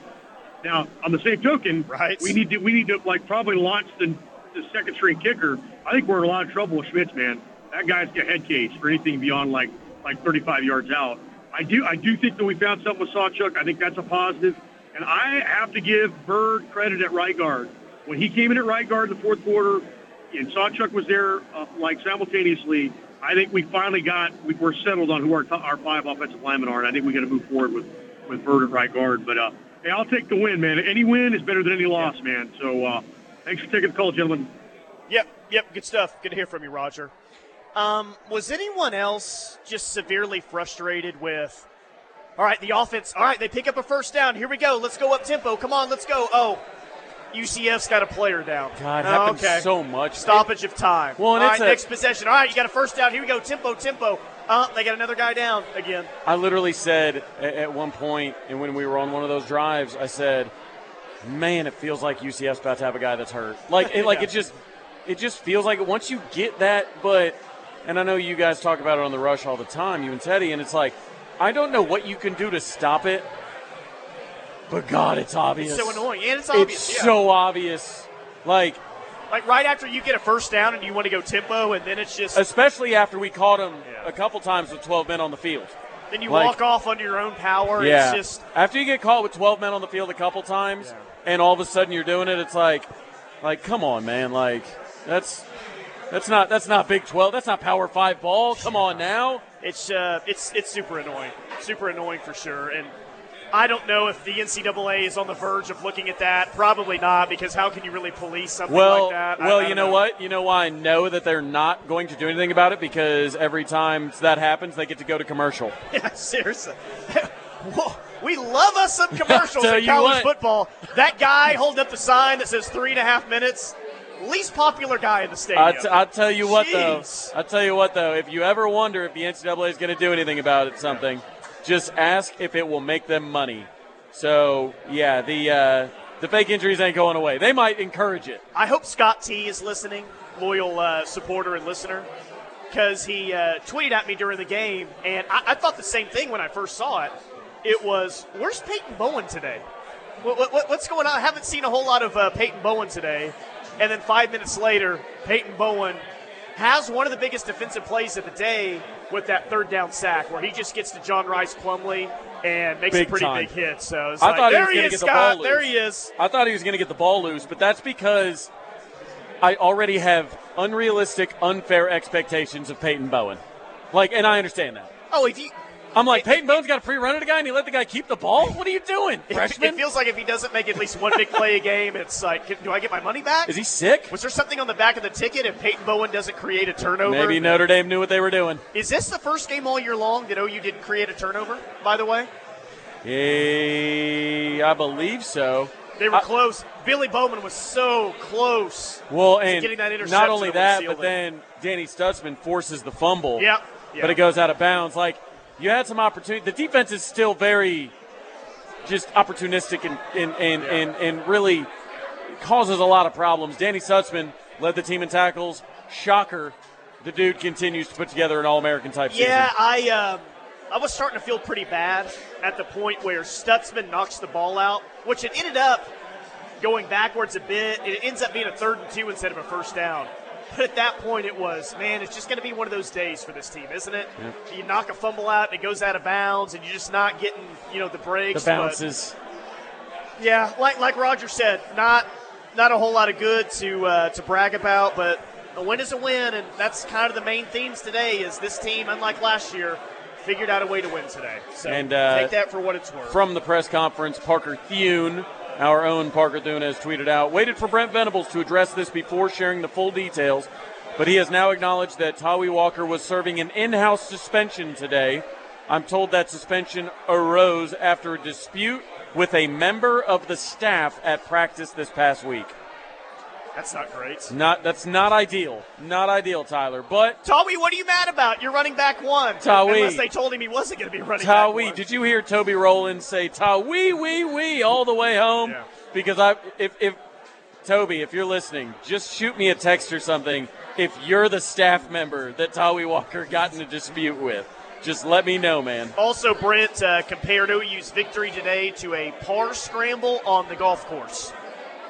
Now, on the same token, Right. we need to, we need to like probably launch the, the second string kicker. I think we're in a lot of trouble with Schmitz, man. That guy's got head case for anything beyond like like 35 yards out. I do, I do think that we found something with Sawchuk. I think that's a positive, and I have to give Byrd credit at right guard. When he came in at right guard in the fourth quarter, and Sawchuk was there uh, like simultaneously. I think we finally got we, we're settled on who our top, our five offensive linemen are, and I think we got to move forward with with Byrd at right guard. But uh, hey, I'll take the win, man. Any win is better than any loss, man. So uh, thanks for taking the call, gentlemen. Yep, yep, good stuff. Good to hear from you, Roger. Um, was anyone else just severely frustrated with? All right, the offense. All right, they pick up a first down. Here we go. Let's go up tempo. Come on, let's go. Oh, UCF's got a player down. God, Oh, happens okay. so much. Stoppage of time. Well, and All it's right, a- next possession. All right, you got a first down. Here we go. Tempo, tempo. Oh, they got another guy down again. I literally said at, at one point, and when we were on one of those drives, I said, "Man, it feels like UCF's about to have a guy that's hurt. Like, it, like it just, it just feels like. Once you get that, but, and I know you guys talk about it on the rush all the time, you and Teddy, and it's like, I don't know what you can do to stop it, but God, it's obvious. It's so annoying, and it's obvious. It's yeah. so obvious. Like, like right after you get a first down and you want to go tempo, and then it's just especially after we caught him a couple times with 12 men on the field. then you like- walk off under your own power. Yeah. It's just After you get caught with 12 men on the field a couple times, and all of a sudden you're doing it, it's like, like, come on, man, like that's that's not that's not Big 12, that's not Power Five ball. Come on now. it's uh, it's it's super annoying, super annoying for sure. And I don't know if the NCAA is on the verge of looking at that. Probably not, because how can you really police something Well, like that? I- well, I you don't know, what? You know why I know that they're not going to do anything about it because every time that happens, they get to go to commercial. Yeah, seriously. We love us some commercials in college what. football. That guy holding up the sign that says three and a half minutes, least popular guy in the stadium. I, t- I tell you what, Jeez. though. I tell you what, though. If you ever wonder if the NCAA is going to do anything about it, something, just ask if it will make them money. So yeah, the uh, the fake injuries ain't going away. They might encourage it. I hope Scott T is listening, loyal uh, supporter and listener, because he uh, tweeted at me during the game, and I-, I thought the same thing when I first saw it. It was, where's Peyton Bowen today? What, what, what's going on? I haven't seen a whole lot of uh, Peyton Bowen today. And then five minutes later, Peyton Bowen has one of the biggest defensive plays of the day with that third down sack, where he just gets to John Rice Plumley and makes Big a pretty time. big hit. So it's I like, thought he there was he, is, get the Scott. ball There he is. I thought he was going to get the ball loose, but that's because I already have unrealistic, unfair expectations of Peyton Bowen. Like, and I understand that. Oh, if you. I'm like, Peyton Bowen's got a free run at a guy, and he let the guy keep the ball. What are you doing, freshman? it feels like if he doesn't make at least one big play a game, it's like, can- do I get my money back? Is he sick? Was there something on the back of the ticket if Peyton Bowen doesn't create a turnover? Maybe Notre Dame knew what they were doing. Is this the first game all year long that OU didn't create a turnover? By the way, Eh, I believe so. they were I- close. Billy Bowman was so close. Well, and getting that interception not only that, but then Danny Stutzman forces the fumble. Yep. But it goes out of bounds. Like you had some opportunity. The defense is still very just opportunistic and and and, and, and really causes a lot of problems. Danny Stutzman led the team in tackles. Shocker. The dude continues to put together an All-American type Yeah, season. I um, I was starting to feel pretty bad at the point where Stutzman knocks the ball out, which it ended up going backwards a bit. It ends up being a third and two instead of a first down. But at that point, it was man. It's just going to be one of those days for this team, isn't it? You knock a fumble out, and it goes out of bounds, and you're just not getting you know the breaks. The but- yeah, like like Roger said, not not a whole lot of good to uh, to brag about, but a win is a win, and that's kind of the main themes today. Is this team, unlike last year, figured out a way to win today? So And, uh, take that for what it's worth. From the press conference, Parker Thune, our own Parker Thune, has tweeted out, waited for Brent Venables to address this before sharing the full details, but he has now acknowledged that Tawee Walker was serving an in-house suspension today. I'm told that suspension arose after a dispute with a member of the staff at practice this past week. That's not great. Not that's not ideal. Not ideal, Tyler. But Tawee, what are you mad about? You're running back one. Tawee. Unless they told him he wasn't going to be running back Tawee, did you hear Toby Rowland say "Ta wee wee wee" all the way home? Yeah. Because I, if if Toby, if you're listening, just shoot me a text or something. If you're the staff member that Tawee Walker got in a dispute with, just let me know, man. Also, Brent uh, compared OU's victory today to a par scramble on the golf course.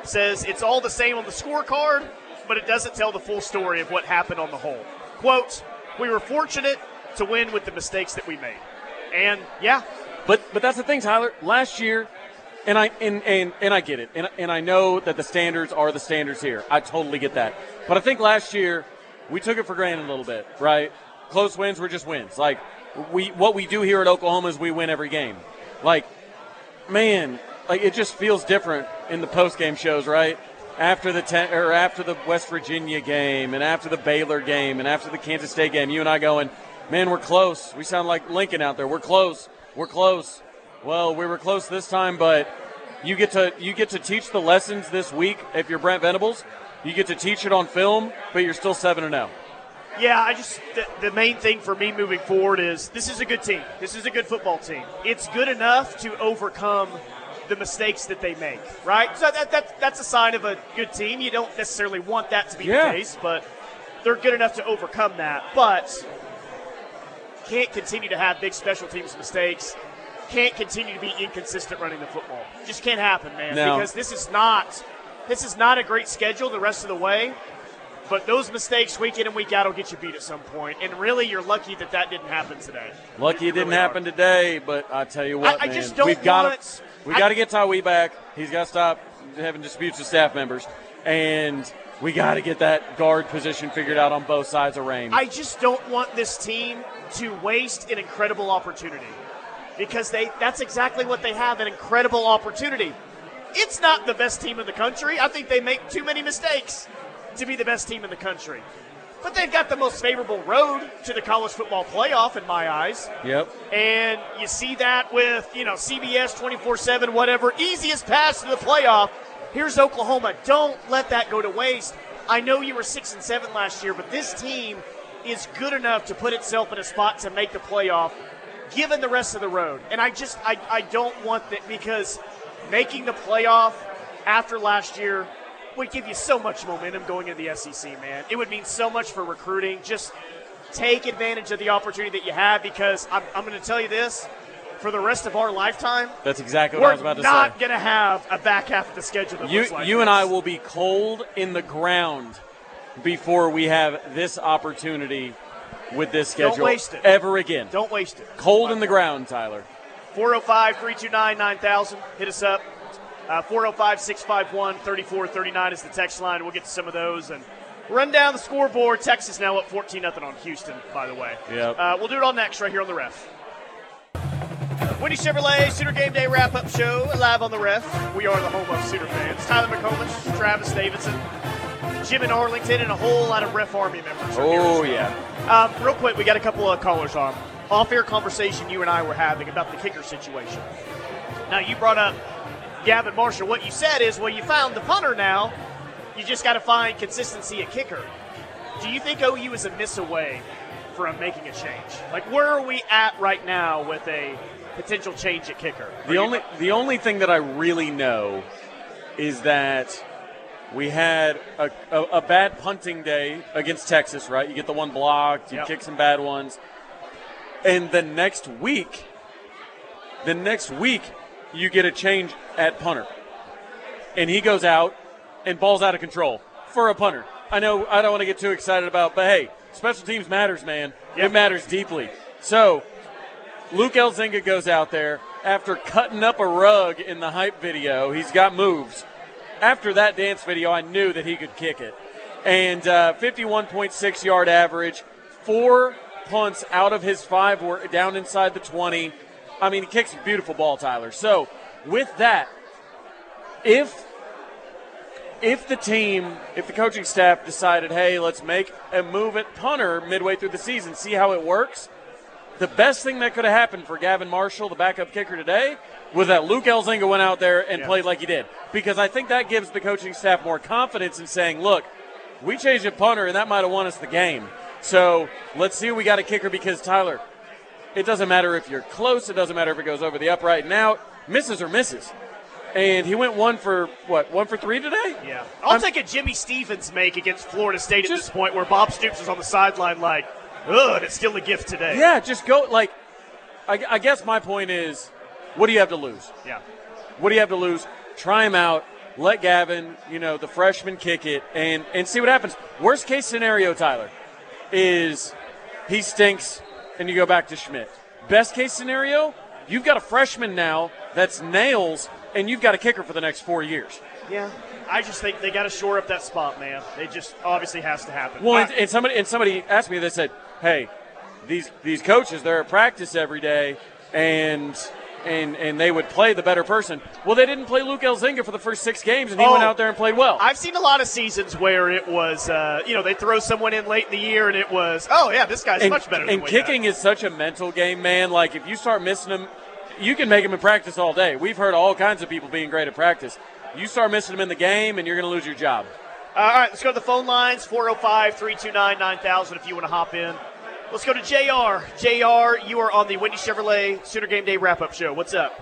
Says it's all the same on the scorecard, but it doesn't tell the full story of what happened on the hole. Quote, we were fortunate to win with the mistakes that we made. And yeah, But but that's the thing, Tyler. Last year, and I and and, and I get it, and and I know that the standards are the standards here. I totally get that. But I think last year we took it for granted a little bit, right? Close wins were just wins. Like we what we do here at Oklahoma is we win every game. Like man, like it just feels different in the post game shows, right? After the ten, or after the West Virginia game, and after the Baylor game, and after the Kansas State game, you and I going, man, we're close. We sound like Lincoln out there. We're close. We're close. Well, we were close this time, but you get to you get to teach the lessons this week if you're Brent Venables. You get to teach it on film, but you're still seven and zero. Yeah, I just the, the, main thing for me moving forward is this is a good team. This is a good football team. It's good enough to overcome the mistakes that they make, right? So that, that that's a sign of a good team. You don't necessarily want that to be yeah. the case, but they're good enough to overcome that. But can't continue to have big special teams mistakes. Can't continue to be inconsistent running the football. Just can't happen, man. No. Because this is not this is not a great schedule the rest of the way. But those mistakes week in and week out will get you beat at some point. And really, you're lucky that that didn't happen today. Lucky it didn't really happen today, but I tell you what, I, man, just don't we've got want, to we got to get Tyree back. He's got to stop having disputes with staff members, and we got to get that guard position figured out on both sides of range. I just don't want this team to waste an incredible opportunity because they that's exactly what they have an incredible opportunity. It's not the best team in the country. I think they make too many mistakes to be the best team in the country. But they've got the most favorable road to the college football playoff in my eyes. Yep. And you see that with, you know, CBS 24 7, whatever. Easiest pass to the playoff. Here's Oklahoma. Don't let that go to waste. I know you were 6 and 7 last year, but this team is good enough to put itself in a spot to make the playoff given the rest of the road. And I just, I, I don't want that because making the playoff after last year would give you so much momentum going into the SEC, man. It would mean so much for recruiting. Just take advantage of the opportunity that you have because I'm, I'm going to tell you this for the rest of our lifetime. That's exactly what I was about to say. We're not going to have a back half of the schedule that you, looks like You this. and I will be cold in the ground before we have this opportunity with this schedule Don't waste it. ever again. Don't waste it. Cold in the ground, Tyler. 405 329 9000. Hit us up. Uh, 405 651 3439 is the text line. We'll get to some of those and run down the scoreboard. Texas now up 14 0 on Houston, by the way. Yep. Uh, we'll do it all next right here on the ref. Windy Chevrolet Sooner Game Day wrap up show live on the ref. We are the home of Sooner fans. Tyler McComas, Travis Davidson, Jim in Arlington, and a whole lot of ref army members. Oh, yeah. Um, real quick, we got a couple of callers on. Off air conversation you and I were having about the kicker situation. Now, you brought up Gavin Marshall. What you said is, well, you found the punter now. You just got to find consistency at kicker. Do you think OU is a miss away from making a change? Like, where are we at right now with a potential change at kicker? The only the only thing that I really know is that we had a, a, a, bad punting day against Texas, right? You get the one blocked, you Yep. kick some bad ones. And the next week, the next week, you get a change at punter. And he goes out and balls out of control for a punter. I know I don't want to get too excited about, but hey, special teams matters, man. It matters deeply. So Luke Elzinga goes out there after cutting up a rug in the hype video. He's got moves. After that dance video, I knew that he could kick it. And uh, 51.6 yard average, four punts out of his five were down inside the 20. I mean, he kicks a beautiful ball, Tyler. So, with that, if if the team, if the coaching staff decided, hey, let's make a move at punter midway through the season, see how it works, the best thing that could have happened for Gavin Marshall, the backup kicker today, was that Luke Elzinga went out there and Yeah. played like he did. Because I think that gives the coaching staff more confidence in saying, look, we changed a punter and that might have won us the game. So let's see we got a kicker because Tyler, it doesn't matter if you're close, it doesn't matter if it goes over the upright and out. Misses or misses. And he went one for what, one for three today? Yeah. I'll take a Jimmy Stevens make against Florida State at this point where Bob Stoops is on the sideline like, ugh, it's still a gift today. Yeah, just go like I, I guess my point is, what do you have to lose? Yeah. What do you have to lose? Try him out. Let Gavin, you know, the freshman kick it and and see what happens. Worst case scenario, Tyler, is he stinks and you go back to Schmit. Best case scenario, you've got a freshman now that's nails and you've got a kicker for the next four years. Yeah. I just think they got to shore up that spot, man. It just obviously has to happen. Well, and, and somebody and somebody asked me. They said, "Hey, these these coaches they're at practice every day, and and and they would play the better person. Well, they didn't play Luke Elzinga for the first six games, and he went Oh. out there and played well. I've seen a lot of seasons where it was, uh, you know, they throw someone in late in the year and it was, oh, yeah, this guy's and, much better than and kicking is such a mental game, man. Like if you start missing them, you can make them in practice all day. We've heard all kinds of people being great at practice. You start missing them in the game, and you're going to lose your job. All right, let's go to the phone lines 405 329 9000 if you want to hop in. Let's go to JR. JR, you are on the Wendy Chevrolet Sooner Game Day wrap up show. What's up?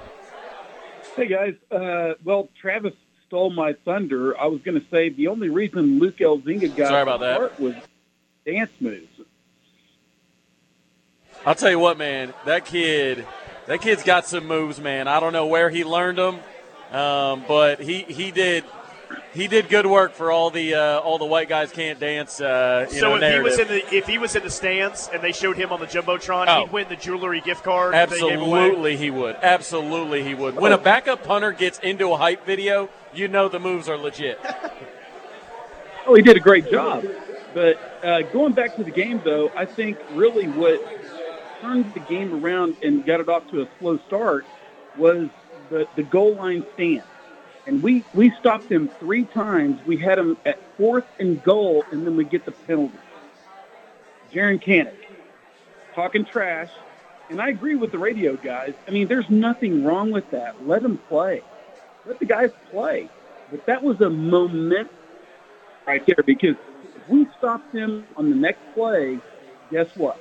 Hey, guys. Uh, well, Travis stole my thunder. I was going to say the only reason Luke Elzinga got Sorry about that. was dance moves. I'll tell you what, man. That kid, that kid's got some moves, man. I don't know where he learned them, um, but he he did he did good work for all the uh, all the white guys can't dance. Uh, you so know, if he was in the if he was in the stands and they showed him on the jumbotron, Oh. he'd win the jewelry gift card. that they gave away. Absolutely, he would. Absolutely, he would. When a backup punter gets into a hype video, you know the moves are legit. Oh, he did a great job. But uh, going back to the game, though, I think really what turned the game around and got it off to a slow start was the, the goal line stand. And we, we stopped them three times. We had them at fourth and goal, and then we get the penalty. Jaren Kanak talking trash. And I agree with the radio guys. I mean, there's nothing wrong with that. Let them play. Let the guys play. But that was a moment right there because if we stopped them on the next play, guess what?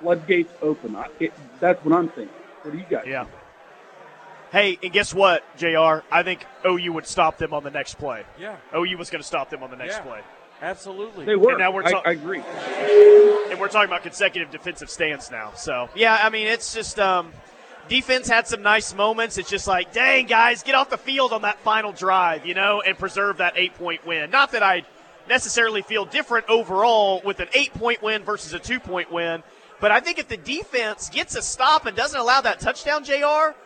Floodgates open. I, it, that's what I'm thinking. What do you guys? Yeah. Hey, and guess what, Jr. I think OU would stop them on the next play. Yeah. OU was going to stop them on the next Yeah. play. Absolutely. They were. And now we're I, I agree. and we're talking about consecutive defensive stands now. So yeah, I mean it's just um, defense had some nice moments. It's just like, dang guys, get off the field on that final drive, you know, and preserve that eight point win. Not that I necessarily feel different overall with an eight point win versus a two point win, but I think if the defense gets a stop and doesn't allow that touchdown, Jr.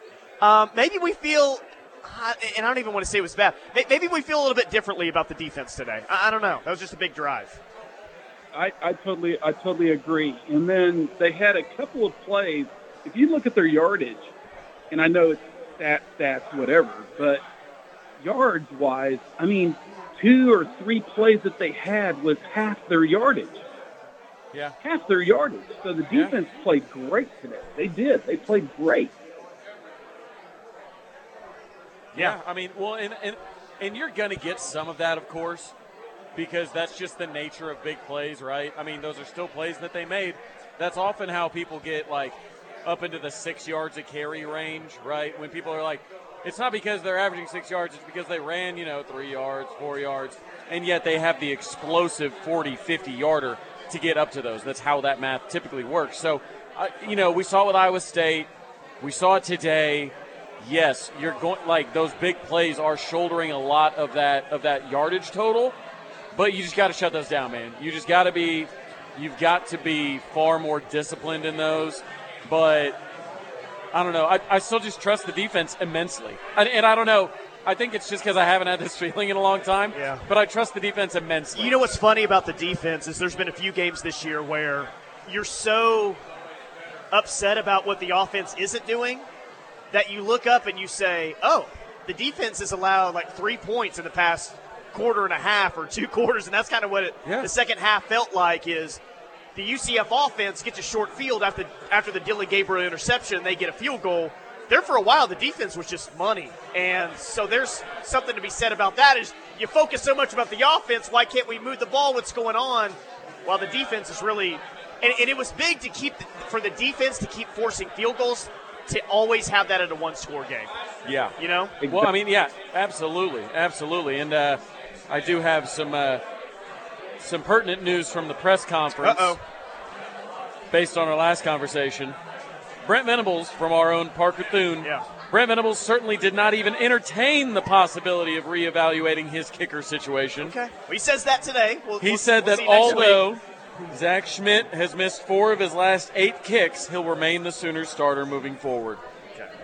Um, maybe we feel. uh, And I don't even want to say it was bad. Maybe we feel a little bit differently about the defense today. I I don't know. That was just a big drive. I, I totally, I totally agree. And then they had a couple of plays. If you look at their yardage, and I know it's stat, stats, whatever, but yards wise, I mean, two or three plays that they had was half their yardage. Yeah. Half their yardage. So the Yeah. defense played great today. They did. They played great. Yeah, I mean, well, and and, and you're going to get some of that, of course, because that's just the nature of big plays, right? I mean, those are still plays that they made. That's often how people get like up into the six yards of carry range, right? When people are like, it's not because they're averaging six yards; it's because they ran, you know, three yards, four yards, and yet they have the explosive 40, 50 yarder to get up to those. That's how that math typically works. So, uh, you know, we saw it with Iowa State. We saw it today yes, you're going like those big plays are shouldering a lot of that of that yardage total, but you just got to shut those down, man. You just got to be you've got to be far more disciplined in those. But I don't know. I, I still just trust the defense immensely, and, and I don't know. I think it's just because I haven't had this feeling in a long time. Yeah. But I trust the defense immensely. You know what's funny about the defense is there's been a few games this year where you're so upset about what the offense isn't doing that you look up and you say, "Oh, the defense has allowed like three points in the past quarter and a half or two quarters," and that's kind of what it, Yeah. the second half felt like. Is the UCF offense gets a short field after after the Dillon Gabriel interception, they get a field goal. There for a while, the defense was just money, and so there's something to be said about that. Is you focus so much about the offense, why can't we move the ball? What's going on? While the defense is really, and, and it was big to keep for the defense to keep forcing field goals to always have that at a one-score game. Yeah. You know, Well, I mean, yeah, absolutely, absolutely, and uh, I do have some uh, some pertinent news from the press conference. Uh-oh. Based on our last conversation, Brent Venables from our own Parker Thune. Yeah. Brent Venables certainly did not even entertain the possibility of reevaluating his kicker situation. Okay. Well, he says that today. We'll, He we'll- said we'll that see next week. Although Zach Schmit has missed four of his last eight kicks, he'll remain the Sooners starter moving forward.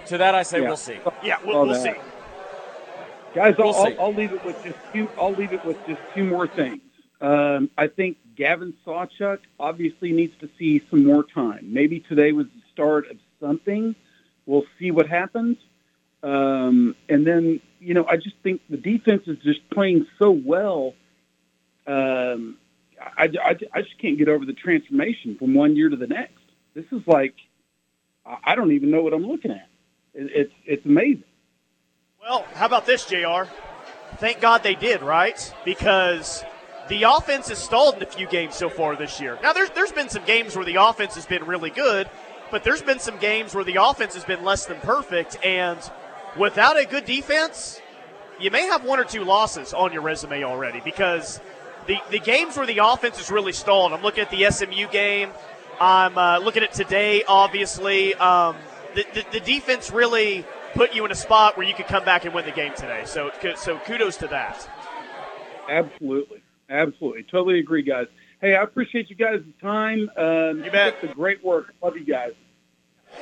To that, I say Yeah. we'll see. yeah, we'll, we'll see. Guys, I'll, We'll see. I'll, I'll leave it with just two. I'll leave it with just two more things. Um, I think Gavin Sawchuk obviously needs to see some more time. Maybe today was the start of something. We'll see what happens. Um, and then, you know, I just think the defense is just playing so well. Um, I, I, I just can't get over the transformation from one year to the next. This is like, I don't even know what I'm looking at. It, it's it's amazing. Well, how about this, Jr. thank God they did, right? Because the offense has stalled in a few games so far this year. Now, there's, there's been some games where the offense has been really good, but there's been some games where the offense has been less than perfect. And without a good defense, you may have one or two losses on your resume already because the, the games where the offense is really stalled, I'm looking at the SMU game, I'm uh, looking at today, obviously. Um, the, the, the defense really put you in a spot where you could come back and win the game today. So, so kudos to that. Absolutely. Absolutely. Totally agree, guys. Hey, I appreciate you guys' time. Um, you bet. It's great work. Love you guys.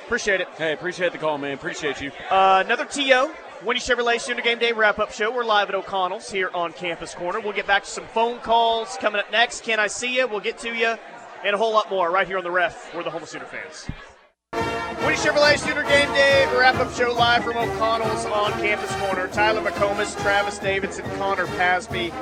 Appreciate it. Hey, appreciate the call, man. Appreciate you. Uh, another TO, Winnie Chevrolet Sooner Game Day wrap up show. We're live at O'Connell's here on Campus Corner. We'll get back to some phone calls coming up next. Can I see you? We'll get to you and a whole lot more right here on the ref. We're the home of Sooner fans. Winnie Chevrolet Sooner Game Day wrap up show live from O'Connell's on Campus Corner. Tyler McComas, Travis Davidson, Connor Pasby.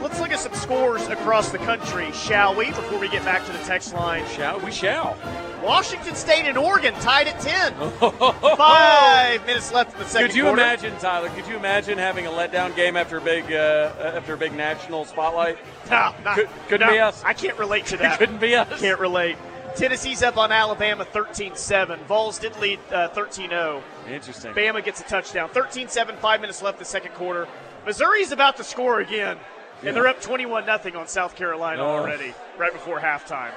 Let's look at some scores across the country, shall we, before we get back to the text line? Shall we? Shall. Washington State and Oregon tied at 10. Five minutes left in the second Could you quarter. imagine, Tyler? Could you imagine having a letdown game after a big uh, after a big national spotlight? No, not, Could, couldn't no, be us. I can't relate to that. couldn't be us. Can't relate. Tennessee's up on Alabama 13-7. Vols did lead uh, 13-0. Interesting. Bama gets a touchdown. 13-7, five minutes left in the second quarter. Missouri's about to score again, and Yeah. they're up 21-0 on South Carolina Oh. already, right before halftime.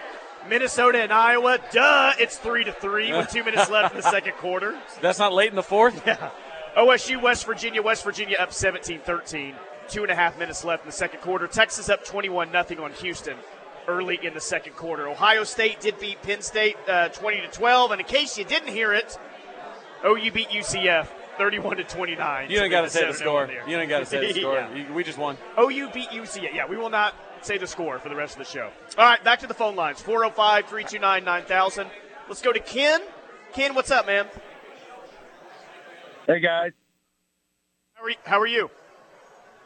Minnesota and Iowa, duh, it's 3 to 3 with two minutes left in the second quarter. That's not late in the fourth. Yeah. OSU, West Virginia, West Virginia up 17-13. Two and a half minutes left in the second quarter. Texas up 21 nothing on Houston early in the second quarter. Ohio State did beat Penn State uh, 20 to 12, and in case you didn't hear it, OU beat UCF 31 to 29. You don't got to say the score. You don't got to say the score. Yeah. We just won. OU beat UCF. Yeah, we will not say the score for the rest of the show. All right, back to the phone lines 405 329 9000. Let's go to Ken. Ken, what's up, man? Hey guys, How are you? How are you?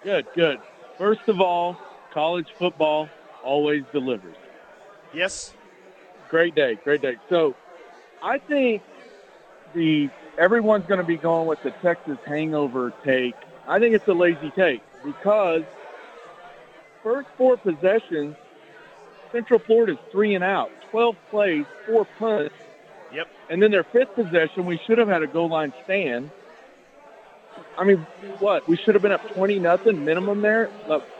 good, good. First of all, college football always delivers. Yes. Great day, great day. So, I think the everyone's going to be going with the Texas hangover take. I think it's a lazy take because first four possessions, Central Florida's three and out, twelve plays, four punts. Yep. And then their fifth possession, we should have had a goal line stand. I mean, what? We should have been up twenty nothing minimum there.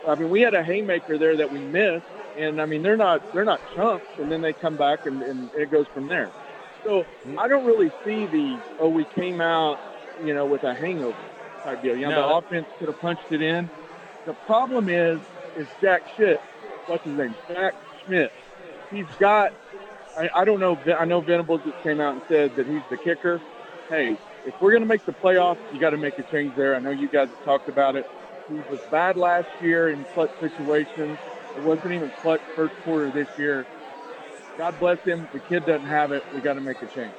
I mean, we had a haymaker there that we missed, and I mean, they're not they're not chunks, and then they come back and, and it goes from there. So I don't really see the oh we came out you know with a hangover type deal. You know, No. the offense could have punched it in. The problem is is Jack Shit. What's his name? Jack Schmit. He's got. I, I don't know. I know Venables just came out and said that he's the kicker. Hey, if we're going to make the playoffs, you got to make a change there. I know you guys have talked about it. He was bad last year in clutch situations. It wasn't even clutch first quarter this year. God bless him. The kid doesn't have it. We got to make a change.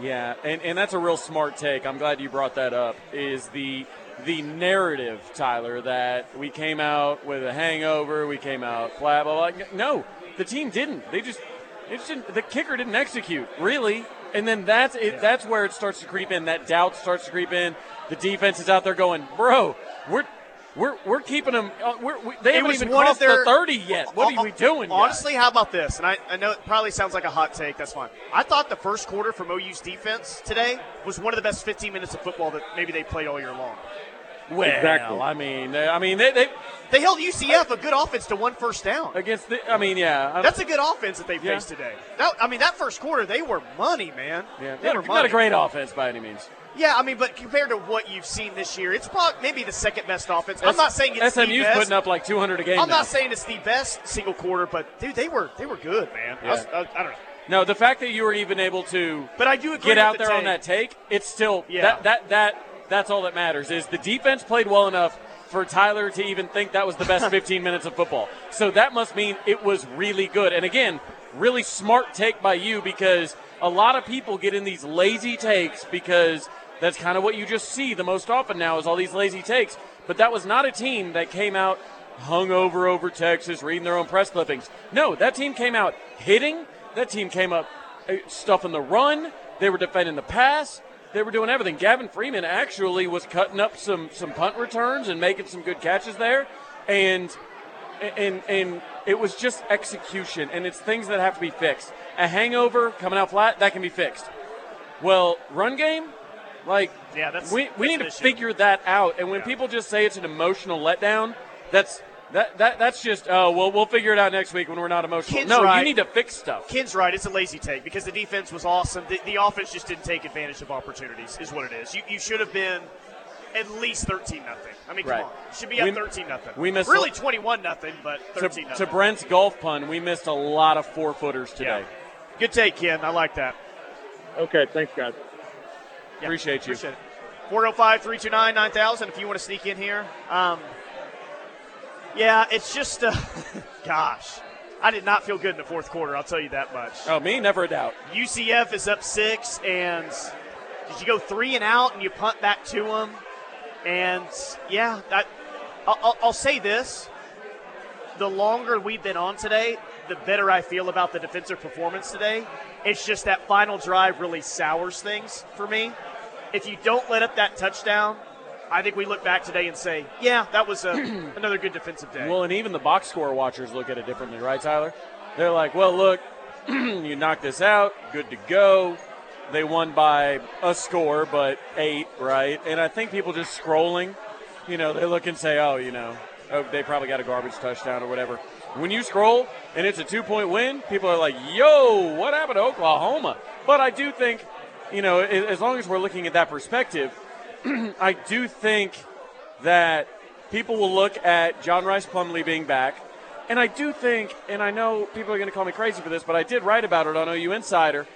Yeah, and, and that's a real smart take. I'm glad you brought that up. Is the the narrative, Tyler, that we came out with a hangover, we came out flat, blah, blah. No, the team didn't. They just, they just didn't, the kicker didn't execute, really. And then that's it, that's where it starts to creep in. That doubt starts to creep in. The defense is out there going, bro, we're we're we're keeping them. Uh, we're, we, they It haven't even one of crossed their- the 30 yet. What are we doing? guys? Honestly, how about this? And I, I know it probably sounds like a hot take. That's fine. I thought the first quarter from OU's defense today was one of the best 15 minutes of football that maybe they played all year long. Well, Exactly. I mean, they, I mean, they, they They held UCF a good offense to one first down. against the. I mean, yeah, I- That's a good offense that they Yeah. faced today. That, I mean, that first quarter, they were money, man. Yeah, They were not, money. not a great offense by any means. Yeah, I mean, but compared to what you've seen this year, it's probably maybe the second best offense. I'm not saying it's the SMU's best. putting up like 200 a game. I'm now. not saying it's the best single quarter, but dude, they were they were good, man. I, was, I, I don't know. No, the fact that you were even able to But I do agree get out the there on that take, it's still Yeah. that that that that's all that matters. Is the defense played well enough for Tyler to even think that was the best 15 minutes of football? So that must mean it was really good. And again, really smart take by you because a lot of people get in these lazy takes because that's kind of what you just see the most often now is all these lazy takes. But that was not a team that came out hung over over Texas, reading their own press clippings. No, that team came out hitting. That team came up uh, stuffing the run. They were defending the pass. they were doing everything. Gavin Freeman actually was cutting up some some punt returns and making some good catches there, and and and it was just execution, and it's things that have to be fixed. A hangover coming out flat that can be fixed. Well, run game, like yeah, that's we we that's need to issue. figure that out. And when people just say it's an emotional letdown, that's that, that that's just oh well we'll figure it out next week when we're not emotional. Ken's no, right. you need to fix stuff. Ken's right. It's a lazy take because the defense was awesome. The, the offense just didn't take advantage of opportunities. Is what it is. You, you should have been at least thirteen nothing. I mean, come on, you should be up We- thirteen nothing. we missed really twenty one nothing, but To, thirteen to nothing. Brent's golf pun, we missed a lot of four footers today. Good take, Ken. I like that. Okay, thanks, guys. Appreciate you. Appreciate it. 405 329 9000 if you want to sneak in here. Um, yeah, it's just, uh, gosh, I did not feel good in the fourth quarter, I'll tell you that much. Oh, me, never a doubt. UCF is up six, and did you go three and out and you punt back to them? And yeah, I, I'll, I'll- I'll say this: the longer we've been on today, the better I feel about the defensive performance today. It's just that final drive really sours things for me. If you don't let up that touchdown, I think we look back today and say, yeah, that was uh, a, another good defensive day. Well, and even the box score watchers look at it differently, right, Tyler? They're like, well, look, you knocked this out, good to go. They won by a score, but eight, right? And I think people just scrolling, you know, they look and say, oh, you know, oh, they probably got a garbage touchdown or whatever. When you scroll and it's a two point win, people are like, yo, what happened to Oklahoma? But I do think, you know, as long as we're looking at that perspective, I do think that people will look at John Rhys Plumlee being back. And I do think, and I know people are going to call me crazy for this, but I did write about it on OU Insider.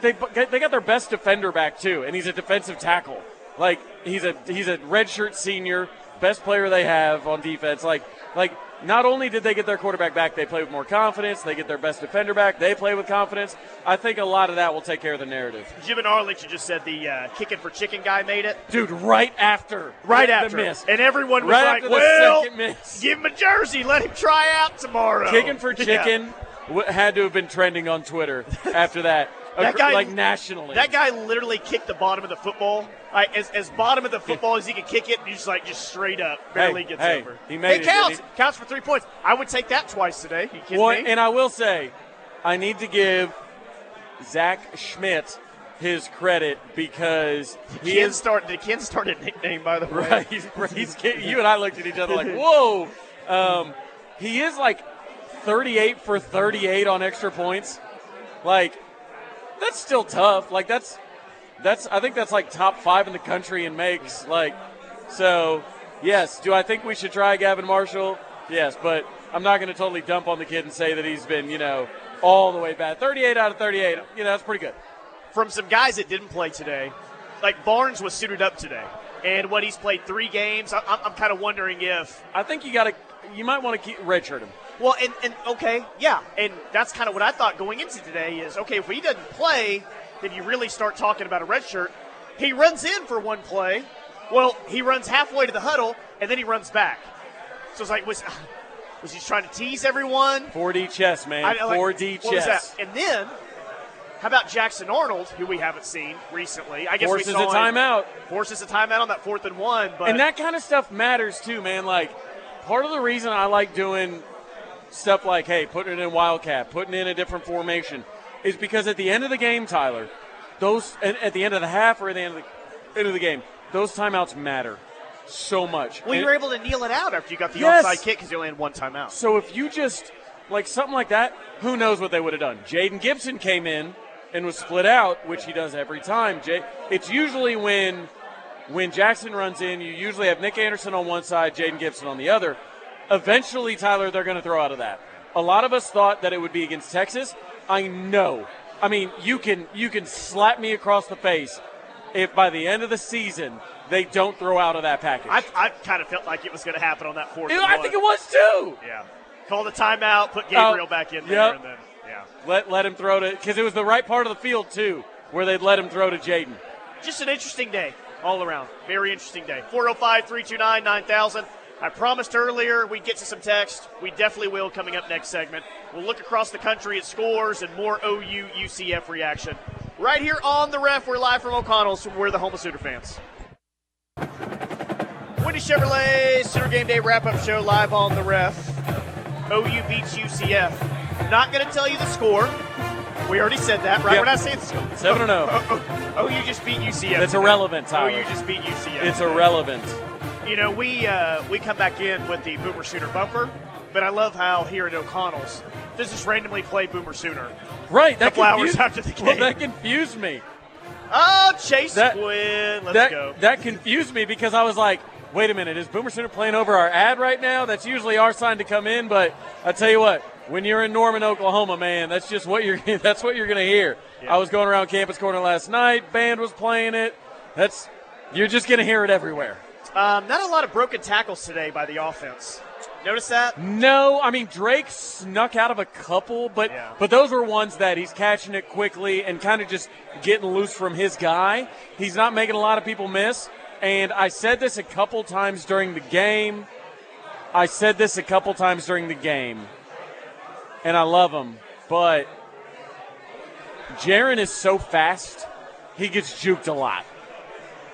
They, they got their best defender back too, and he's a defensive tackle. Like he's a he's a redshirt senior, best player they have on defense. Like like not only did they get their quarterback back, they play with more confidence. They get their best defender back. They play with confidence. I think a lot of that will take care of the narrative. Jim and Arlington just said the uh, kicking for chicken guy made it. Dude, right after Right the after. miss. And everyone was Right like, after the well, miss. give him a jersey. Let him try out tomorrow. Kicking for Yeah. chicken w- had to have been trending on Twitter after that. That guy, like nationally. That guy literally kicked the bottom of the football. Like, as, as bottom of the football as he could kick it, and he's like just straight up, barely Hey, gets hey, over. he made it. counts. didn't Counts for three points. I would take that twice today. You kidding Well, me? and I will say, I need to give Zach Schmit his credit because he Ken is start. Did Ken start a nickname by the way? right. He's, he's you and I looked at each other like, whoa. Um, he is like 38 for 38 on extra points. Like that's still tough. Like that's that's I think that's like top five in the country in makes. Like so, yes. Do I think we should try Gavin Marshall? Yes, but I'm not going to totally dump on the kid and say that he's been you know all the way bad. 38 out of 38. You know that's pretty good. From some guys that didn't play today, like Barnes was suited up today, and what he's played three games. I, I'm, I'm kind of wondering if I think you got to you might want to keep redshirt him. Well, and, and okay, yeah, and that's kind of what I thought going into today is okay if he doesn't play, then you really start talking about a red shirt. He runs in for one play. Well, he runs halfway to the huddle and then he runs back. So it's like was was he trying to tease everyone? 4D chess, man. I- like, 4D what was chess. that? And then how about Jackson Arnold, who we haven't seen recently? I guess Forces we saw a him- timeout. Forces a timeout on that fourth and one, but and that kind of stuff matters too, man. Like, part of the reason I like doing stuff like, hey, putting it in Wildcat, putting in a different formation, is because at the end of the game, Tyler, those at the end of the half or at the end of the end of the game, those timeouts matter so much. well, you And- were able to kneel it out after you got the Yes. onside kick because you only had one timeout. So if you just like something like that, who knows what they would have done? Jayden Gibson came in and was split out, which he does every time. Jay, it's usually when when Jackson runs in, you usually have Nic Anderson on one side, Jayden Gibson on the other. Eventually, Tyler, they're going to throw out of that. A lot of us thought that it would be against Texas. I know. I mean, you can you can slap me across the face if by the end of the season they don't throw out of that package. I, I kind of felt like it was going to happen on that fourth. Know, I think it was too. Yeah. Call the timeout, put uh, Gabriel Oh, back in there, yep. and then yeah. Let let him throw to because it was the right part of the field too, where they'd let him throw to Jayden. Just an interesting day all around. Very interesting day. 405 329 9000. I promised earlier we'd get to some text. We definitely will coming up next segment. We'll look across the country at scores and more OU UCF reaction right here on the ref. We're live from O'Connell's. We're the home of Sooner fans. Windy Chevrolet Sooner Game Day wrap up show live on the ref. OU beats UCF. Not going to tell you the score. We already said that, right? Yep. We're not saying the score. 7 0. Oh, OU just beat UCF. It's today. irrelevant, Tyler. OU just beat UCF. It's today. irrelevant. You know, we uh, we come back in with the Boomer Sooner bumper, but I love how here at O'Connell's, this is randomly play Boomer Sooner. Right, that couple hours after the game. Well, that confused me. Oh, Chase That- Quinn, let's that, go. That confused me because I was like, wait a minute, is Boomer Sooner playing over our ad right now? That's usually our sign to come in, but I tell you what, when you're in Norman, Oklahoma, man, that's just what you're that's what you're gonna hear. I was going around Campus Corner last night, band was playing it. That's you're just gonna hear it everywhere. Um, not a lot of broken tackles today by the offense. Notice that? No, I mean Drake snuck out of a couple, but but those were ones that he's catching it quickly and kind of just getting loose from his guy. He's not making a lot of people miss. And I said this a couple times during the game. I said this a couple times during the game, and I love him, but Jaren is so fast, he gets juked a lot.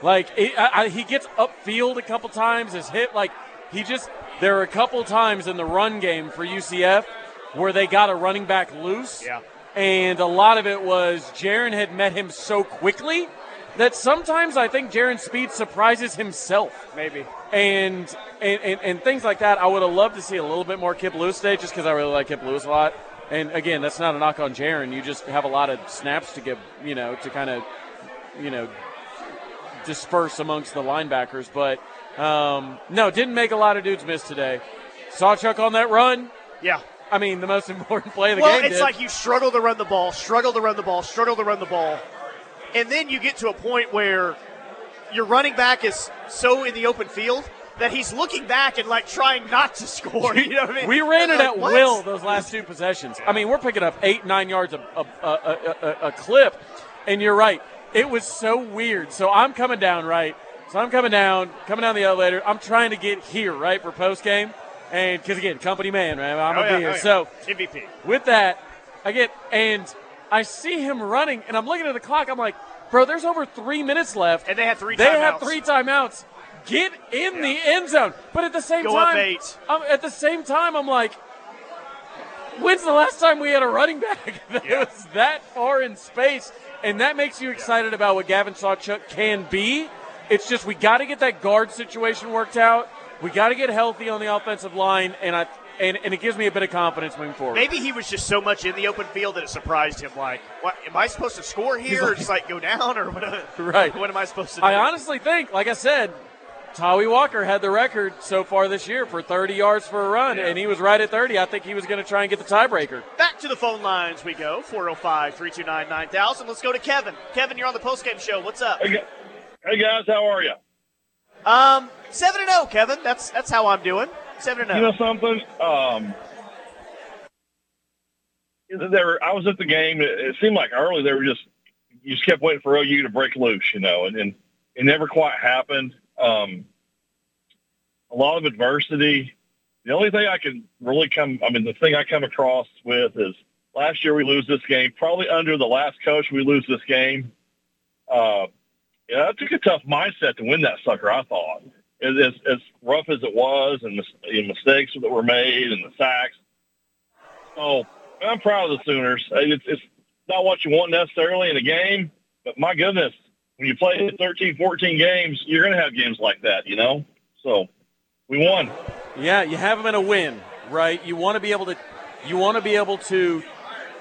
Like it, I, I, he gets upfield a couple times. His hit. like he just there are a couple times in the run game for UCF where they got a running back loose. Yeah. And a lot of it was Jaren had met him so quickly that sometimes I think Jaren's speed surprises himself. Maybe. And and, and, and things like that. I would have loved to see a little bit more Kip Lewis today just because I really like Kip Lewis a lot. And again, that's not a knock on Jaren. You just have a lot of snaps to give, you know, to kind of, you know, disperse amongst the linebackers. But um, no, didn't make a lot of dudes miss today. Sawchuk on that run. Yeah. I mean, the most important play of the well, game. it's did. like you struggle to run the ball, struggle to run the ball, struggle to run the ball, and then you get to a point where your running back is so in the open field that he's looking back and like trying not to score. You know what I mean? We ran it at will those last two possessions. I mean, we're picking up eight, nine yards a, a, a, a clip, and you're right. It was so weird. So I'm coming down, right? So I'm coming down, coming down the elevator. I'm trying to get here, right, for post game. And because, again, company man, right? I'm Oh, to yeah, be here. oh, yeah. So MVP. with that, I get, and I see him running, and I'm looking at the clock. I'm like, bro, there's over three minutes left. And they had three They have timeouts. three timeouts. Get in the end zone. But at the same Go time, at the same time, I'm like, when's the last time we had a running back that was that far in space? And that makes you excited about what Gavin Sawchuk can be. It's just we got to get that guard situation worked out. We got to get healthy on the offensive line, and I and, and it gives me a bit of confidence moving forward. Maybe he was just so much in the open field that it surprised him. Like, what, am I supposed to score here, or like- just like go down, or what? Right. What am I supposed to do? I honestly think, like I said, Tawee Walker had the record so far this year for 30 yards for a run, and he was right at 30. I think he was going to try and get the tiebreaker. Back to the phone lines we go 405 329 9000. Let's go to Kevin. Kevin, you're on the postgame show. What's up? Hey, guys, how are you? Um, 7 and 0, Kevin. That's that's how I'm doing. 7 and oh. You 0. know something? Um, there, I was at the game. It, it seemed like early they were just you just kept waiting for OU to break loose, you know, and, and it never quite happened. Um, a lot of adversity. The only thing I can really come, I mean, the thing I come across with is last year we lose this game. Probably under the last coach, we lose this game. Uh, yeah, it took a tough mindset to win that sucker. I thought, as as, rough as it was, and the mistakes that were made, and the sacks. So I'm proud of the Sooners. It's, it's not what you want necessarily in a game, but my goodness, when you play 13, 14 games, you're going to have games like that, you know. So we won. Yeah, you have them in a win, right? You want to be able to, you want to be able to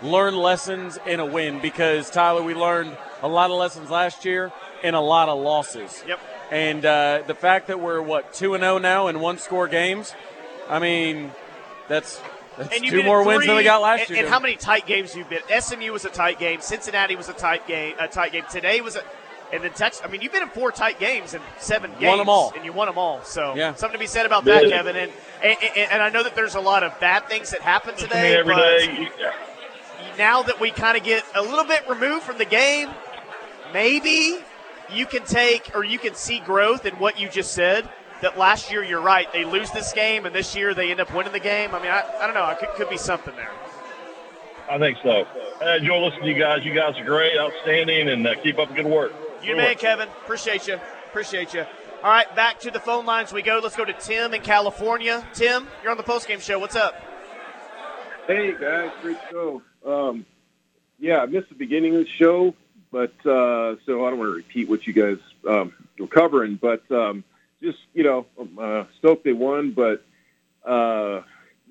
learn lessons in a win because Tyler, we learned a lot of lessons last year and a lot of losses. Yep. And uh, the fact that we're what two and zero now in one score games, I mean, that's that's And you've two more in wins than we got last and, year. And how many tight games you've been? SMU was a tight game. Cincinnati was a tight game. A tight game. Today was a, and then Texas. I mean, you've been in four tight games and seven games. Won 'em all. and you won them all. So Yeah. something to be said about that, Yeah. Kevin. And, and and and I know that there's a lot of bad things that happen I mean, today. every but day. you- now that we kind of get a little bit removed from the game, maybe you can take or you can see growth in what you just said. That last year, you're right, they lose this game, and this year they end up winning the game. I mean, I, I don't know. It could, could be something there. I think so. I enjoy listening to you guys. You guys are great, outstanding, and uh, keep up the good work. You man, Kevin. Appreciate you. Appreciate you. All right, back to the phone lines we go. Let's go to Tim in California. Tim, you're on the postgame show. What's up? Hey guys, great show. Um, yeah, I missed the beginning of the show, but uh, so I don't want to repeat what you guys um, were covering. But um, just you know, uh, stoked they won. But uh,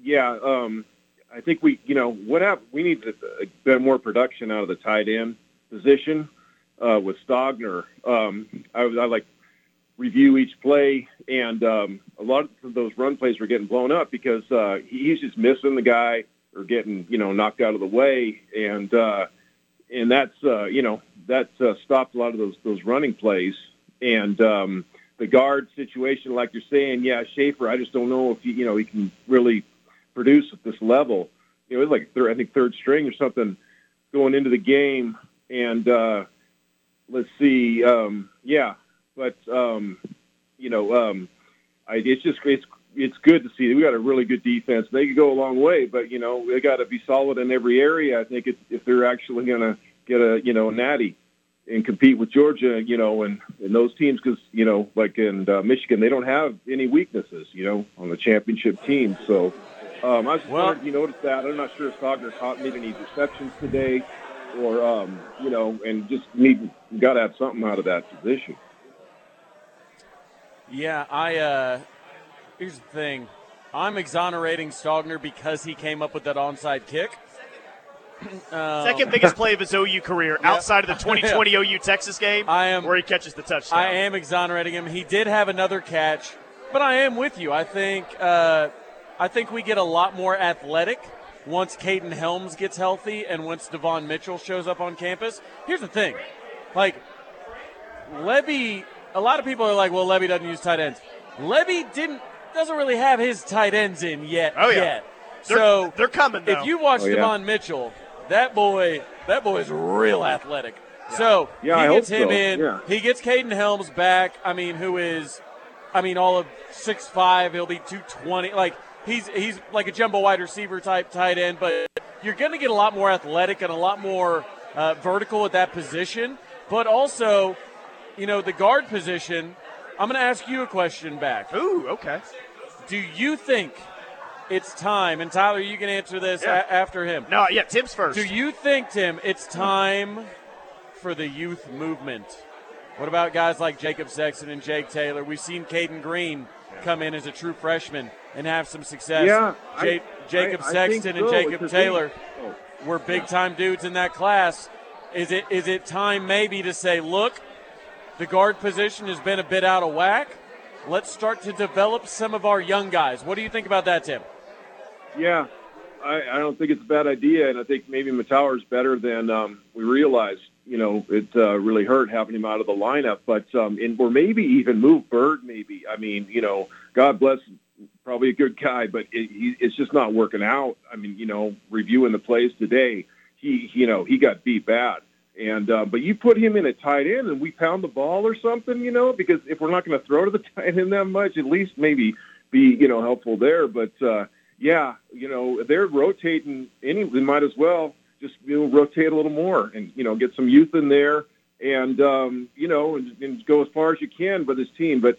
yeah, um, I think we you know what happened. We need to get more production out of the tight end position uh, with Stogner. Um, I, I like review each play, and um, a lot of those run plays were getting blown up because uh, he's just missing the guy or getting you know knocked out of the way, and uh, and that's uh, you know that uh, stopped a lot of those those running plays, and um, the guard situation, like you're saying, yeah, Shaffer, I just don't know if he, you know he can really produce at this level. You know, it's like third, I think third string or something going into the game, and uh, let's see, um, yeah, but um, you know, um, I, it's just it's it's good to see. We got a really good defense. They could go a long way, but you know, they got to be solid in every area. I think it's, if they're actually going to get a you know a natty and compete with Georgia, you know, and, and those teams, because you know, like in uh, Michigan, they don't have any weaknesses, you know, on the championship team. So um, I was just Well- wondering if you noticed that. I'm not sure if Wagner caught made any receptions today, or um, you know, and just need got to have something out of that position. Yeah, I. Uh, here's the thing. I'm exonerating Stogner because he came up with that onside kick. Um, Second biggest play of his OU career outside of the 2020 OU Texas game, I am, where he catches the touchdown. I am exonerating him. He did have another catch, but I am with you. I think uh, I think we get a lot more athletic once Caden Helms gets healthy and once Devon Mitchell shows up on campus. Here's the thing, like Lebby. A lot of people are like, "Well, Lebby doesn't use tight ends." Lebby didn't doesn't really have his tight ends in yet. Oh, yeah. yet. They're- so they're coming, though. If you watch Oh, yeah. Devon Mitchell, that boy, that boy is real athletic. So Yeah, he I gets him so. in. Yeah. He gets Caden Helms back. I mean, who is, I mean, all of six five. He'll be two twenty. Like he's he's like a jumbo wide receiver type tight end. But you're going to get a lot more athletic and a lot more uh, vertical at that position. But also, you know, the guard position. I'm going to ask you a question back. Ooh, okay. Do you think it's time? And Tyler, you can answer this Yeah. a- after him. No, yeah, Tim's first. Do you think, Tim, it's time for the youth movement? What about guys like Jacob Sexton and Jake Taylor? We've seen Cayden Green come in as a true freshman and have some success. Yeah, I- Jacob I- I think Sexton and Jacob they- Taylor oh, were big time dudes in that class. Is it is it time maybe to say, look, the guard position has been a bit out of whack. Let's start to develop some of our young guys. What do you think about that, Tim? Yeah, I, I don't think it's a bad idea, and I think maybe Mettauer's better than um, we realized. You know, it uh, really hurt having him out of the lineup, but um, and or maybe even move Byrd. Maybe I mean, you know, God bless, probably a good guy, but it, he, it's just not working out. I mean, you know, reviewing the plays today, he you know he got beat bad. And uh, but you put him in a tight end, and we pound the ball or something, you know, because if we're not going to throw to the tight end that much, at least maybe be you know helpful there. But uh, yeah, you know, they're rotating. Any, they might as well just you know rotate a little more and you know get some youth in there and um, you know and, and go as far as you can with this team. But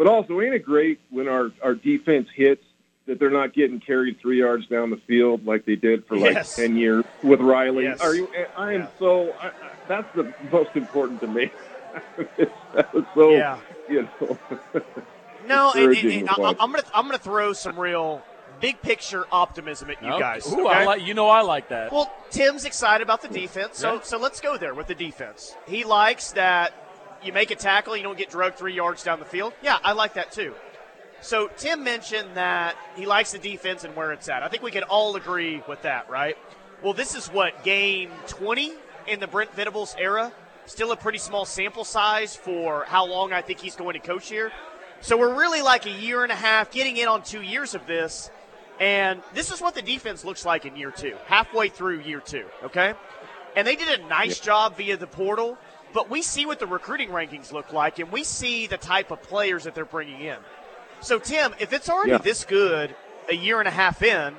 but also, ain't it great when our our defense hits that they're not getting carried three yards down the field like they did for like Yes. ten years with Riley? Yes. Are you? I am so. I, I, that's the most important to me. that was so. Yeah. You know. No, and, and, and I, watch. I'm gonna I'm gonna throw some real big picture optimism at you Okay. guys. Ooh, okay? I like, you know I like that. Well, Tim's excited about the defense, so Yeah. so let's go there with the defense. He likes that you make a tackle, you don't get drugged three yards down the field. Yeah, I like that too. So Tim mentioned that he likes the defense and where it's at. I think we can all agree with that, right? Well, this is what game 20 in the Brent Venables era. Still a pretty small sample size for how long I think he's going to coach here. So we're really like a year and a half, getting in on two years of this. And this is what the defense looks like in year two, halfway through year two, okay? And they did a nice job via the portal, but we see what the recruiting rankings look like, and we see the type of players that they're bringing in. So, Tim, if it's already Yeah. this good a year and a half in,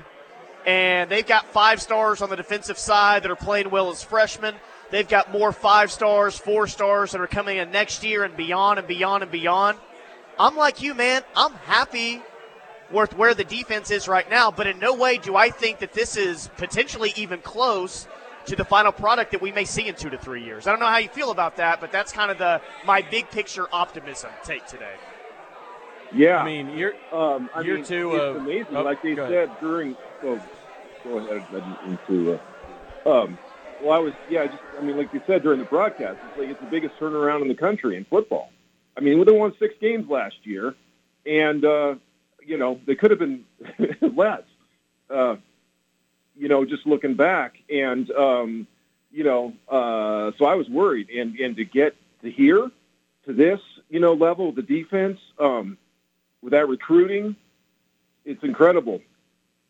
and they've got five stars on the defensive side that are playing well as freshmen. They've got more five stars, four stars that are coming in next year and beyond and beyond and beyond. I'm like you, man. I'm happy with where the defense is right now, but in no way do I think that this is potentially even close to the final product that we may see in two to three years. I don't know how you feel about that, but that's kind of the my big picture optimism take today. Yeah, I mean, you're um, I year mean, two It's of- amazing, oh, like they go ahead. said during. Oh, go ahead. I didn't mean to. Uh, um, well, I was. Yeah, just. I mean, like you said during the broadcast, it's like it's the biggest turnaround in the country in football. I mean, they won six games last year, and uh, you know they could have been less. Uh, you know, just looking back, and um, you know, uh, so I was worried, and and to get to here, to this, you know, level, the defense, um, with that recruiting, it's incredible.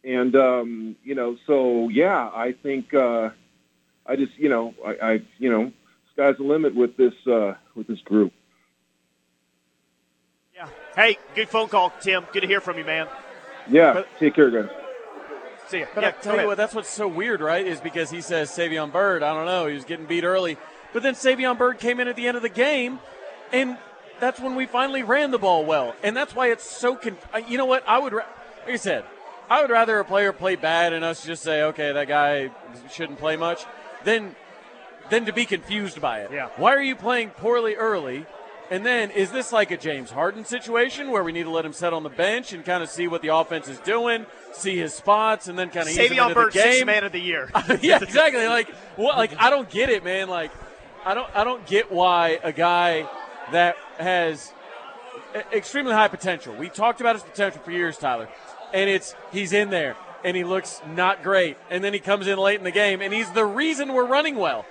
And um, you know, so yeah, I think uh, I just, you know, I, I, you know, sky's the limit with this uh, with this group. Yeah. Hey, good phone call, Tim. Good to hear from you, man. Yeah, take care, guys. See ya. But yeah, I tell you ahead. what, that's what's so weird, right? Is because he says Savion Byrd. I don't know. He was getting beat early, but then Savion Byrd came in at the end of the game, and that's when we finally ran the ball well, and that's why it's so. Conf- you know what? I would, ra- like I said, I would rather a player play bad and us just say, okay, that guy shouldn't play much, than than to be confused by it. Yeah. Why are you playing poorly early? And then is this like a James Harden situation where we need to let him sit on the bench and kind of see what the offense is doing, see his spots, and then kind of ease him Savion Byrd, the sixth game? man of the year. yeah, exactly. Like, what? Like, I don't get it, man. Like, I don't, I don't get why a guy that has extremely high potential. We talked about his potential for years, Tyler, and it's he's in there and he looks not great, and then he comes in late in the game and he's the reason we're running well.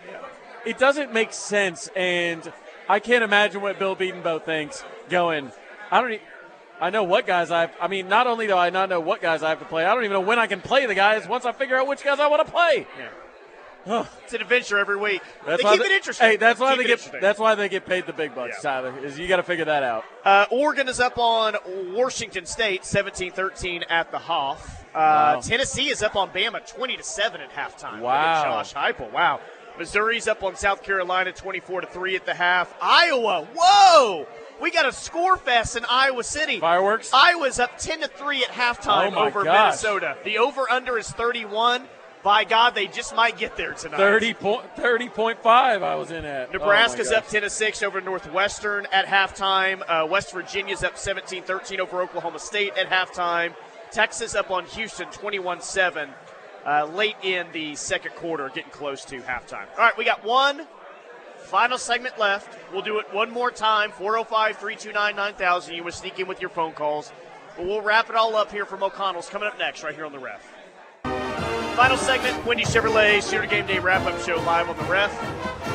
It doesn't make sense, and I can't imagine what Bill Bedenbaugh thinks. Going, I don't. E- I know what guys I. I mean, not only do I not know what guys I have to play, I don't even know when I can play the guys. Once I figure out which guys I want to play. Yeah, It's an adventure every week. That's they why keep they- it interesting. Hey, that's why Keep they get. That's why they get paid the big bucks, Tyler. Is you got to figure that out. Uh, Oregon is up on Washington State, 17-13 at the Hoff. Uh, Wow. Tennessee is up on Bama, 20 to seven at halftime. Wow. Josh Heupel. Wow. Missouri's up on South Carolina, 24 to three at the half. Iowa, whoa! We got a score fest in Iowa City. Fireworks. Iowa's up 10 to three at halftime Oh, over gosh. Minnesota. The over under is 31. By God, they just might get there tonight. 30 point, 30.5 I was in at. Nebraska's Oh, up 10 to 6 over Northwestern at halftime. Uh, West Virginia's up 17 13 over Oklahoma State at halftime. Texas up on Houston 21 7 uh, late in the second quarter, getting close to halftime. All right, we got one final segment left. We'll do it one more time 405 329 9000. You will sneak in with your phone calls. But we'll wrap it all up here from O'Connell's coming up next, right here on the ref. Final segment, Wendy Chevrolet Shooter Game Day wrap up show live on the ref.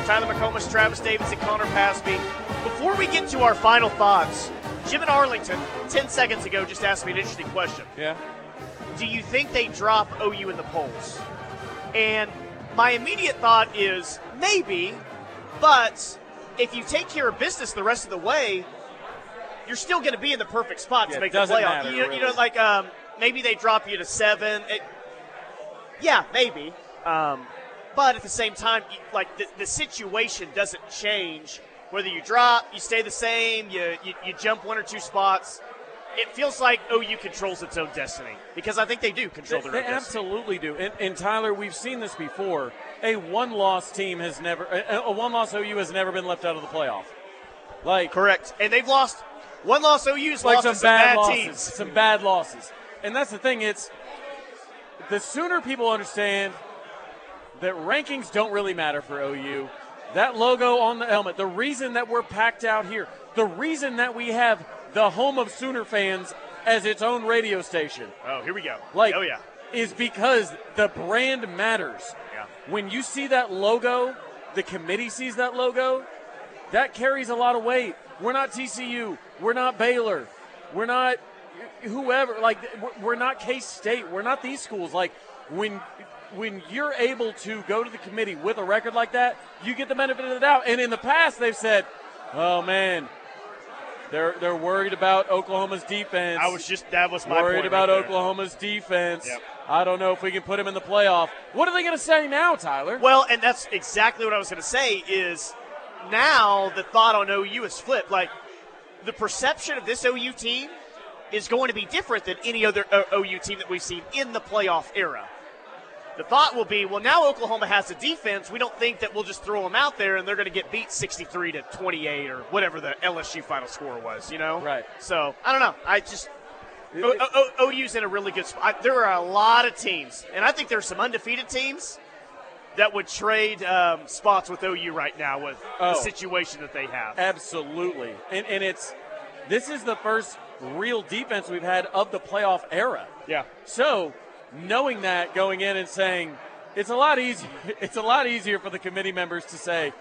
Tyler McComas, Travis Davis, and Connor Pasby. Before we get to our final thoughts, Jim in Arlington, 10 seconds ago, just asked me an interesting question. Yeah. Do you think they drop OU in the polls? And my immediate thought is maybe, but if you take care of business the rest of the way, you're still going to be in the perfect spot Yeah, to make the playoff. matter, you, know, you know, like um, maybe they drop you to seven. It- yeah, maybe. Um, but at the same time, like the, the situation doesn't change. Whether you drop, you stay the same, you, you, you jump one or two spots. It feels like OU controls its own destiny because I think they do control They, their they own destiny. absolutely do. And, and Tyler, we've seen this before. A one-loss team has never, a, a one-loss OU has never been left out of the playoff. Like correct, and they've lost one loss. OU's like lost some some bad, bad losses, teams. some bad losses. And that's the thing. It's the sooner people understand that rankings don't really matter for OU. That logo on the helmet, the reason that we're packed out here, the reason that we have the home of Sooner fans as its own radio station. Oh, here we go. Like, oh yeah. is because the brand matters. Yeah. When you see that logo, the committee sees that logo, that carries a lot of weight. We're not TCU. We're not Baylor. We're not whoever. Like we're- not K State. We're not these schools. Like when when you're able to go to the committee with a record like that, you get the benefit of the doubt. And in the past, they've said, "Oh man, They're they're worried about Oklahoma's defense. I was just that was my worried point about right. Oklahoma's defense. Yep. I don't know if we can put him in the playoff. What are they going to say now, Tyler? Well, and that's exactly what I was going to say. Is now the thought on OU is flipped. Like the perception of this OU team is going to be different than any other OU team that we've seen in the playoff era. The thought will be, well, now Oklahoma has a defense. We don't think that we'll just throw them out there and they're going to get beat 63 to 28 or whatever the LSU final score was. You know, right? So I don't know. I just O- O- O- OU's in a really good spot. I- There are a lot of teams, and I think there's some undefeated teams that would trade um, spots with OU right now with the Oh. situation that they have. Absolutely. And, and it's this is the first real defense we've had of the playoff era. Yeah. So knowing that going in and saying it's a lot easier it's a lot easier for the committee members to say,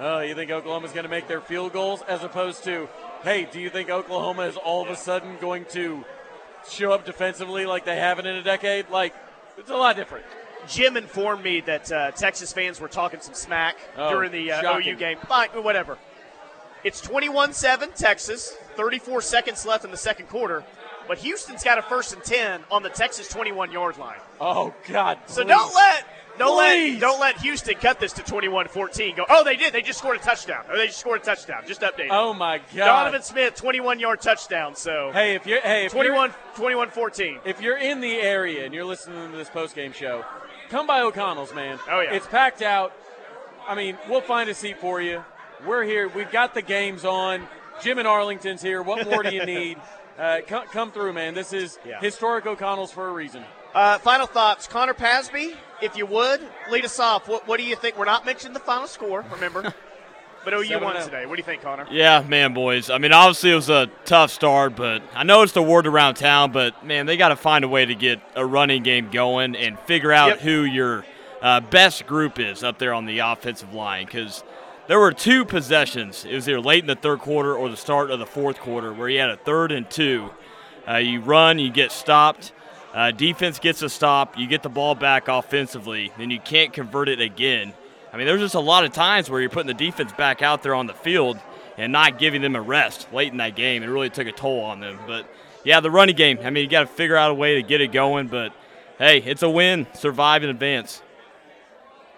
Oh, you think Oklahoma's gonna make their field goals as opposed to, hey, do you think Oklahoma is all of a sudden going to show up defensively like they haven't in a decade? Like it's a lot different. Jim informed me that uh, Texas fans were talking some smack Oh, during the uh. OU game. Fine, but whatever. It's 21 7 Texas, 34 seconds left in the second quarter, but Houston's got a first and 10 on the Texas 21 yard line. Oh God. So don't let don't Please. let don't let Houston cut this to 21-14. Go. Oh, they did. They just scored a touchdown. Or they just scored a touchdown. Just update. Oh my God. Donovan Smith 21 yard touchdown. So Hey, if you're hey, if 21 you're, 21 14. if you're in the area and you're listening to this post game show, come by O'Connell's, man. Oh, yeah. It's packed out. I mean, we'll find a seat for you. We're here. We've got the games on. Jim and Arlington's here. What more do you need? Uh, come, come through, man. This is Yeah. historic O'Connell's for a reason. Uh, final thoughts, Connor Pasby, if you would lead us off. What, what do you think? We're not mentioning the final score, remember? but OU Seven won today. What do you think, Connor? Yeah, man, boys. I mean, obviously it was a tough start, but I know it's the word around town. But man, they got to find a way to get a running game going and figure out Yep. who your uh, best group is up there on the offensive line because there were two possessions. It was either late in the third quarter or the start of the fourth quarter where you had a third and two. Uh, you run, you get stopped. Uh, defense gets a stop. You get the ball back offensively, then you can't convert it again. I mean, there's just a lot of times where you're putting the defense back out there on the field and not giving them a rest late in that game. It really took a toll on them. But yeah, the running game. I mean, you got to figure out a way to get it going. But hey, it's a win. Survive and advance.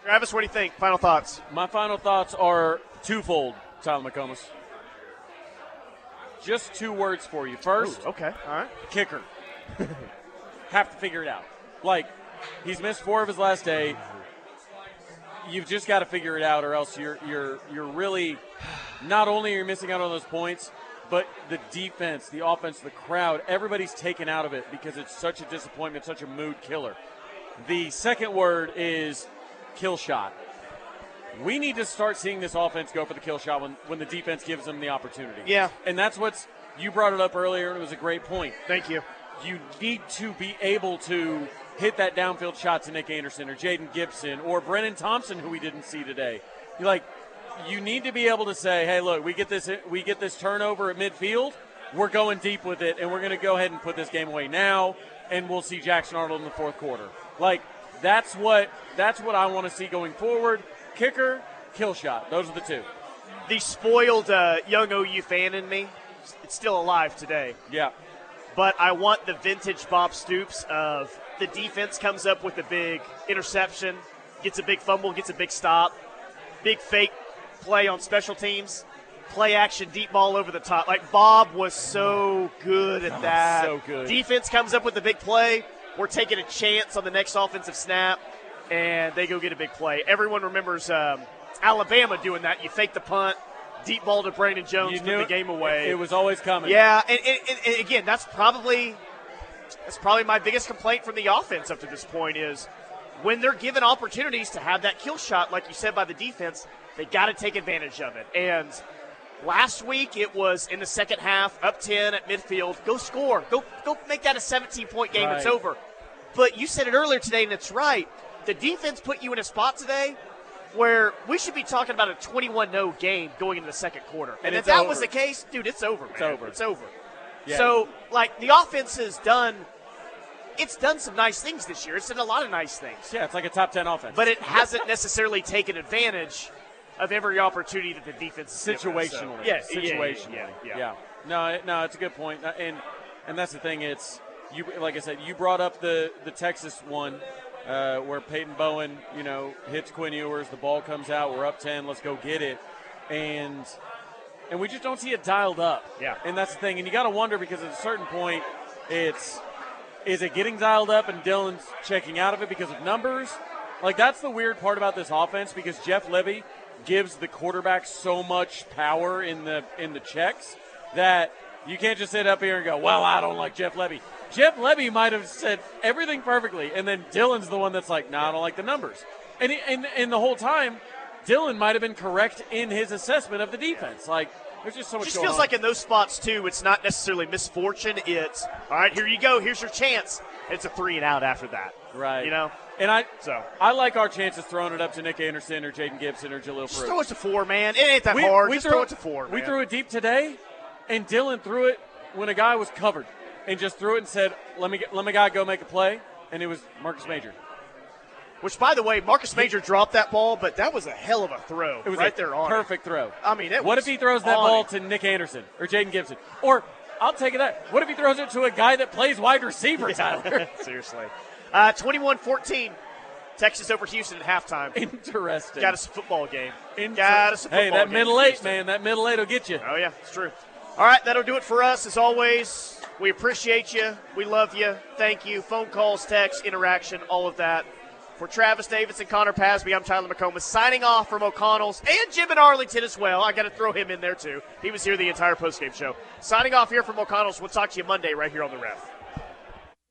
Travis, what do you think? Final thoughts. My final thoughts are twofold, Tyler McComas. Just two words for you. First, Ooh, okay, all right. kicker. Have to figure it out. Like, he's missed four of his last eight. You've just got to figure it out, or else you're you're you're really not only you're you missing out on those points, but the defense, the offense, the crowd, everybody's taken out of it because it's such a disappointment, such a mood killer. The second word is kill shot. We need to start seeing this offense go for the kill shot when, when the defense gives them the opportunity. Yeah. And that's what's you brought it up earlier, and it was a great point. Thank you. You need to be able to hit that downfield shot to Nic Anderson or Jayden Gibson or Brenen Thompson, who we didn't see today. You're like, you need to be able to say, "Hey, look, we get this, we get this turnover at midfield. We're going deep with it, and we're going to go ahead and put this game away now, and we'll see Jackson Arnold in the fourth quarter." Like, that's what that's what I want to see going forward. Kicker, kill shot. Those are the two. The spoiled uh, young OU fan in me, it's still alive today. Yeah. But I want the vintage Bob Stoops of the defense comes up with a big interception, gets a big fumble, gets a big stop, big fake play on special teams, play action deep ball over the top. Like Bob was so good at Oh, that. so good. Defense comes up with a big play. We're taking a chance on the next offensive snap, and they go get a big play. Everyone remembers um, Alabama doing that. You fake the punt, deep ball to Brandon Jones, You put the game away. It was always coming. Yeah, and, and, and- again, that's probably that's probably my biggest complaint from the offense up to this point is when they're given opportunities to have that kill shot, like you said by the defense, they got to take advantage of it. And last week it was in the second half, up ten at midfield, go score, go go make that a 17 point game. It's over. But you said it earlier today, and it's right. The defense put you in a spot today where we should be talking about a 21 0 game going into the second quarter. And, And if that was the case, dude, it's over, man. It's over. It's over. Yeah. So, like, the offense has done, it's done some nice things this year. It's done a lot of nice things. Yeah, it's like a top ten offense. But it hasn't necessarily taken advantage of every opportunity that the defense has given. So, situationally. yeah, situationally. Yeah, yeah, yeah. yeah. No, no, it's a good point, Uh, and and that's the thing. It's you, like I said, you brought up the the Texas one uh, where Peyton Bowen, you know, hits Quinn Ewers, the ball comes out, we're up ten, let's go get it, and and we just don't see it dialed up. Yeah. and that's the thing, and you got to wonder because at a certain point, it's is it getting dialed up and Dillon's checking out of it because of numbers? Like that's the weird part about this offense because Jeff Lebby gives the quarterback so much power in the in the checks that you can't just sit up here and go, "Well, I don't like Jeff Lebby." Jeff Lebby might have said everything perfectly, and then Dillon's the one that's like, "No, I don't like the numbers." And he- and and the whole time, Dillon might have been correct in his assessment of the defense. Like there's just so It much. just going feels on. like in those spots too, it's not necessarily misfortune. It's all right. Here you go. Here's your chance. It's a three and out after that. Right. You know. And I So I like our chances throwing it up to Nic Anderson or Jayden Gibson or Jalil just Fruit. throw it to four, man. It ain't that hard. just throw it to four. We man. threw it deep today, and Dillon threw it when a guy was covered, and just threw it and said, "Let me get, let my guy go make a play," and it was Marcus Major. Which, by the way, Marcus Major dropped that ball, but that was a hell of a throw. It was right a there on perfect throw. I mean, it what if he throws that ball to Nic Anderson or Jayden Gibson? Or I'll take it that. What if he throws it to a guy that plays wide receiver, Tyler? Seriously. Uh, 21-14. Texas over Houston at halftime. Interesting. Got us a football game. Inter- Got us a football hey, that game. middle eight, Houston. man. That middle eight will get you. Oh, yeah, it's true. All right, that'll do it for us. As always, we appreciate you. We love you. Thank you. Phone calls, text, interaction, all of that. For Travis Davis and Connor Pasby, I'm Tyler McComas signing off from O'Connell's and Jim in Arlington as well. I got to throw him in there too. He was here the entire postgame show. Signing off here from O'Connell's. We'll talk to you Monday right here on the ref.